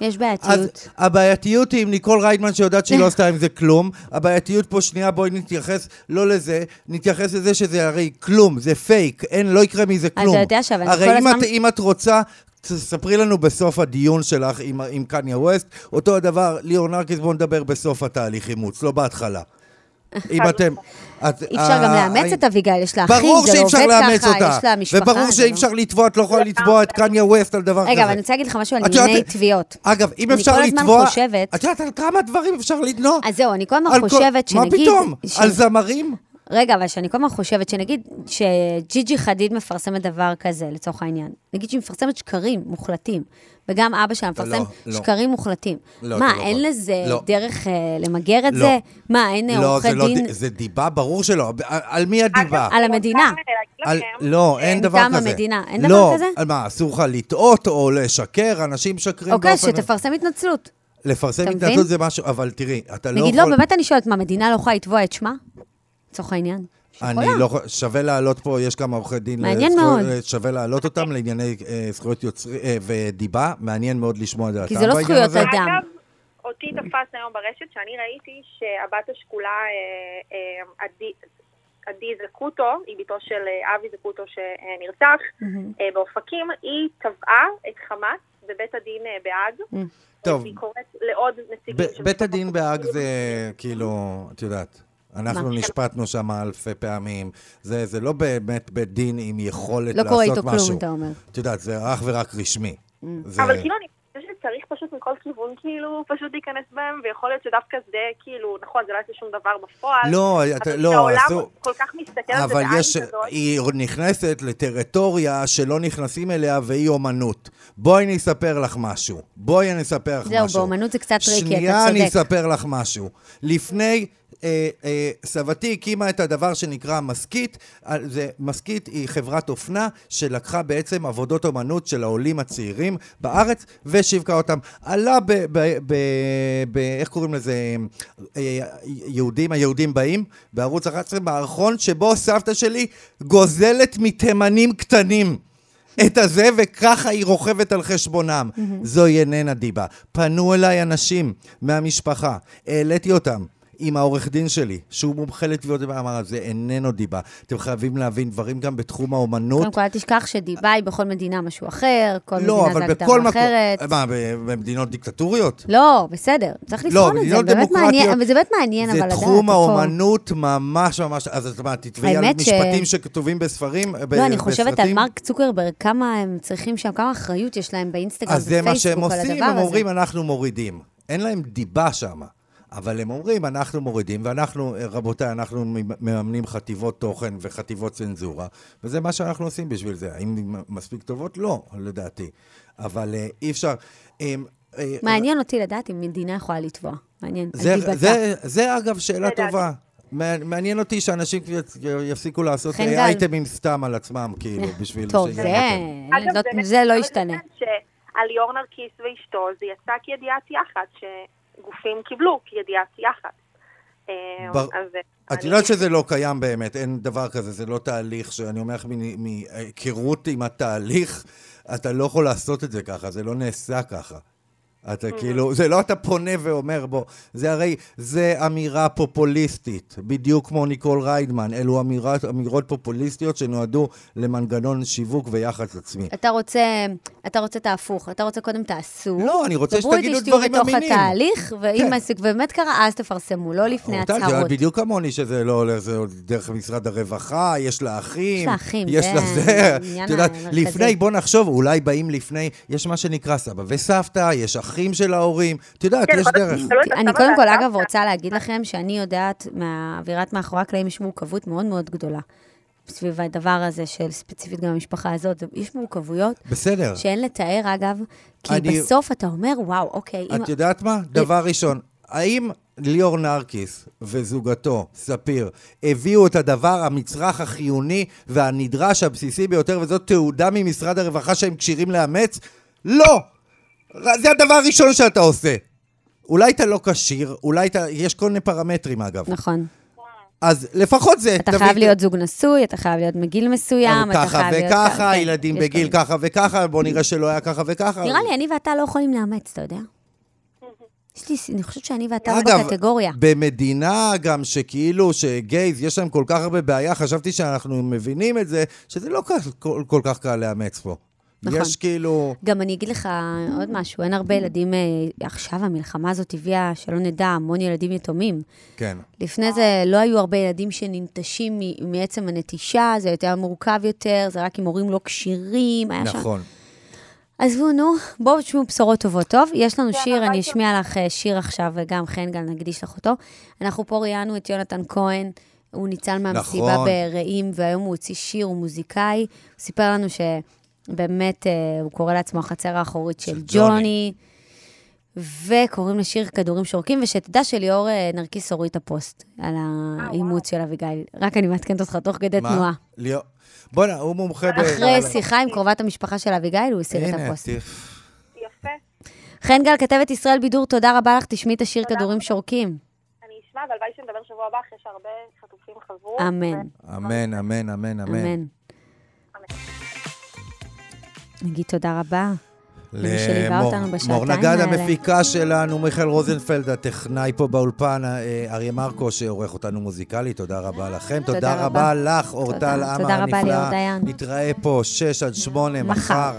יש אז בעייתיות. הבעייתיות היא עם ניקול ריידמן שיודעת שהיא לא עשתה עם זה כלום. הבעייתיות פה, שנייה, בואי נתייחס לא לזה, נתייחס לזה שזה הרי כלום, זה פייק, אין, לא יקרה מזה אתה כלום. יודע שאבל, אני הרי כל אם, הזמן- את, אם את רוצה... תספרי לנו בסוף הדיון שלך עם, עם קניה ווסט, אותו הדבר, ליאור נרקיס, בואו נדבר בסוף התהליך אימוץ, לא בהתחלה. אם אתם... את- אי אפשר גם ה- לאמץ ה- את אביגיל, יש לה אחים, זה לא עובד ככה. יש לה משפחה. וברור שאי לא- אפשר לתבוע, את לא יכולה לתבוע את קניה ווסט על דבר כזה. רגע, אבל אני רוצה להגיד לך משהו על ענייני תביעות. אגב, אם אני אפשר כל הזמן לתבוע... חושבת- את יודעת על כמה דברים אפשר לתנוע? אז זהו, אני כל הזמן חושבת שנגיד... מה פתאום? על זמרים? רגע, אבל שאני כל הזמן חושבת שנגיד שג'יג'י חדיד מפרסמת דבר כזה, לצורך העניין. נגיד שהיא מפרסמת שקרים מוחלטים, וגם אבא שלה מפרסם לא, לא. שקרים מוחלטים. לא, מה, לא אין יכול. לזה לא. דרך אה, למגר את לא. זה? מה, אין לא, עורכי זה לא... דין ד- זה דיבה, ברור שלא. על- על מי הדיבה? על המדינה? על- לכם, לא, אין דבר מטעם כזה. המדינה. אין דבר לא, כזה? על מה, אסור לך לטעות או לשקר? אנשים משקרים אוקיי, באופן... שתפרסם התנצלות. לפרסם התנצלות? זה משהו, אבל תראי, אתה לא נגיד, יכול... לא, באמת אני שואלת, מה, המדינה לא יכולה לתבוע את שמה? לצורך העניין. אני. לא יכול... שווה להעלות פה, יש כמה עורכי דין... מעניין לזכויות- מאוד. שווה להעלות אותם לענייני אה, זכויות יוצרים אה, ודיבה. מעניין מאוד לשמוע את דעתם כי זה לא זכויות הזה. אדם. אגב, אותי תפס היום ברשת שאני ראיתי שהבת השכולה אה, אה, עדי- עדי זקוטו, היא בתו של אה, אבי זקוטו שנרצח אה, באופקים, היא תבעה את חמאס בבית הדין אה, בהאג. טוב. והיא קוראת לעוד נציגים ב- בית הדין בהאג זה. כאילו, את יודעת, אנחנו מה? נשפטנו שם אלפי פעמים. זה, זה לא באמת בית דין עם יכולת לא לעשות קורה משהו. איתו כלום, אתה אומר. את יודעת, זה אך ורק רשמי. זה... אבל כאילו אני חושבת שצריך פשוט מכל כיוון כאילו פשוט להיכנס בהם, ויכול להיות שדווקא זה כאילו, נכון, זה לא יעשה שום דבר בפועל. לא, אתה, אבל לא, שהעולם אסור. כל כך מסתכל על זה אבל בעין יש, כזאת. היא נכנסת לטריטוריה שלא נכנסים אליה, והיא אומנות. בואי אני אספר לך משהו. בואי אני אספר לך זהו, משהו. באומנות זה קצת טריקי, אתה שנייה אני צודק. אספר לך משהו. לפני... אה, אה, סבתי הקימה את הדבר שנקרא מסכית. אה, זה, מסכית היא חברת אופנה שלקחה בעצם עבודות אומנות של העולים הצעירים בארץ ושיווקה אותם. עלה ב... ב, ב, ב איך קוראים לזה? אה, יהודים, היהודים באים, בערוץ 11, מערכון שבו סבתא שלי גוזלת מתימנים קטנים. את הזה, וככה היא רוכבת על חשבונם. זוהי איננה דיבה. פנו אליי אנשים מהמשפחה, העליתי אותם. עם העורך דין שלי, שהוא מומחה לתביעות דיבה, אמר, זה איננו דיבה. אתם חייבים להבין דברים גם בתחום האומנות. קודם כל, אל תשכח שדיבה היא בכל מדינה משהו אחר, כל לא, מדינה זה הגדרה מקום... אחרת. מה, ב- במדינות דיקטטוריות? לא, בסדר, צריך לא, לבחון את זה, באמת מעניין, אבל זה באמת מעניין, אבל זה תחום האומנות ממש ממש... אז את אומרת, תתבעי על האמת ש- משפטים שכתובים בספרים, ב- לא, אני חושבת על? מרק צוקרברג, כמה הם צריכים שם, כמה אחריות יש להם באינסטגרם אז זה מה שהם ובפייסבוק על עושים, הדבר הם הזה. אומרים, אנחנו מורידים. אין להם דיבה שם. אבל הם אומרים, אנחנו מורידים, ואנחנו, רבותיי, אנחנו מממנים חטיבות תוכן וחטיבות צנזורה, וזה מה שאנחנו עושים בשביל זה. האם הן מספיק טובות? לא, לדעתי. אבל אה, אי אפשר... אה, אה, מעניין אותי לדעת אם מדינה יכולה לתבוע. מעניין, זה, על דיבתה. זה, זה אגב שאלה. טובה. מע- מעניין אותי שאנשים יפ- יפסיקו לעשות. אייטמים סתם על עצמם, כאילו, בשביל... טוב, זה לא- לא ישתנה. חושבת שעל ליאור נרקיס ואשתו זה יצא כידיעת יח"צ, שגופים קיבלו כידיעת יח"צ. אה, בר- אז, אה, את אני- יודעת שזה לא קיים באמת, אין דבר כזה, זה לא תהליך שאני אומר לך מהיכרות עם התהליך, אתה לא יכול לעשות את זה ככה, זה לא נעשה ככה. אתה כאילו, זה לא אתה פונה ואומר בו, זה הרי, זה אמירה פופוליסטית, בדיוק כמו ניקול ריידמן, אלו אמירות, אמירות פופוליסטיות שנועדו למנגנון שיווק ויחס עצמי. אתה רוצה, אתה רוצה את ההפוך, אתה רוצה קודם תעשו. לא, אני רוצה דברו שתגידו איתי, דברים שתהיו בתוך אמינים. התהליך, ואם כן. באמת קרה, אז תפרסמו, לא לפני אותה, את הצהרות. יודעת בדיוק כמוני שזה לא הולך, זה דרך משרד הרווחה, יש לה אחים. יש לה אחים, יש זה לה זה. העניין את יודעת. לפני, בוא נחשוב, אולי באים לפני, יש מה שנקרא סבא וסבתא, יש אחים של ההורים, את יודעת, כן, יש דרך. אני קודם כל. אגב, רוצה להגיד לכם שאני יודעת מהאווירת מאחורי הקלעים יש מורכבות מאוד מאוד גדולה. סביב הדבר הזה של ספציפית גם המשפחה הזאת, יש מורכבויות בסדר. שאין לתאר, אגב, כי אני- בסוף אתה אומר, וואו, אוקיי, אם... את יודעת מה? דבר ראשון, האם ליאור נרקיס וזוגתו, ספיר, הביאו את הדבר, המצרך החיוני והנדרש הבסיסי ביותר, וזאת תעודה ממשרד הרווחה שהם כשירים לאמץ? לא! זה הדבר הראשון שאתה עושה. אולי אתה לא כשיר, אולי אתה... יש כל מיני פרמטרים אגב. נכון. אז לפחות זה. אתה תביא- חייב להיות זוג נשוי, אתה חייב להיות מגיל מסוים, אתה ככה חייב להיות... וככה, כן, ילדים יש בגיל. ככה וככה, בוא נראה שלא היה ככה וככה. נראה לי, אני ואתה לא יכולים לאמץ, אתה יודע? יש לי, אני חושבת שאני ואתה לא אגב, בקטגוריה. במדינה גם שכאילו, שגייז, יש להם כל כך הרבה בעיה, חשבתי שאנחנו מבינים את זה, שזה לא כל, כל, כל כך קל לאמץ פה. נכון. יש כאילו... גם אני אגיד לך עוד משהו, אין הרבה ילדים, אה, עכשיו המלחמה הזאת הביאה, שלא נדע, המון ילדים יתומים. כן. לפני זה לא היו הרבה ילדים שננטשים מעצם הנטישה, זה יותר מורכב יותר, זה רק עם הורים לא כשירים, היה שם... נכון. עזבו, נו, בואו תשמעו בשורות טובות. טוב, יש לנו כן, שיר, אני ש- אשמיע לך אה, שיר עכשיו, וגם חן גל, נקדיש לך אותו. אנחנו פה ראיינו את יונתן כהן, הוא ניצל מהמסיבה נכון. ברעים, והיום הוא הוציא שיר, הוא מוזיקאי. הוא סיפר לנו שבאמת, אה, הוא קורא לעצמו החצר האחורית של של ג'וני. ג'וני. וקוראים לשיר כדורים שורקים, ושתדע שליאור אה, נרקיס הוריד את הפוסט על האימוץ של אביגיל. רק אני מעדכנת אותך תוך כדי מה? תנועה. ליאור... בוא'נה, הוא מומחה ב... אחרי שיחה עם קרובת המשפחה של אביגיל, הוא הסיר את הפוסט. יפה. חן גל, כתבת ישראל בידור, תודה רבה לך, תשמעי את השיר כדורים רבה. שורקים. אני אשמע, והלוואי שנדבר שבוע הבא, אחרי שהרבה חטופים חזרו. אמן. אמן, אמן, אמן, אמן. נגיד תודה רבה. למור- נגד. המפיקה שלנו, מיכאל רוזנפלד, הטכנאי פה באולפן, אה, אריה מרקו שעורך אותנו מוזיקלית, תודה רבה לכם. תודה רבה. לך, אורטל עמר הנפלאה. נתראה פה, שש עד שמונה, מחר.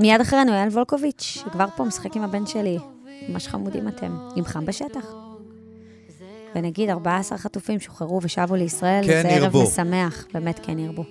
מיד אחרינו אייל וולקוביץ', שכבר פה משחק עם הבן שלי. ממש חמודים אתם, עם חם בשטח. ונגיד, 14 חטופים שוחררו ושבו לישראל, כן זה ערב. משמח, באמת כן ירבו.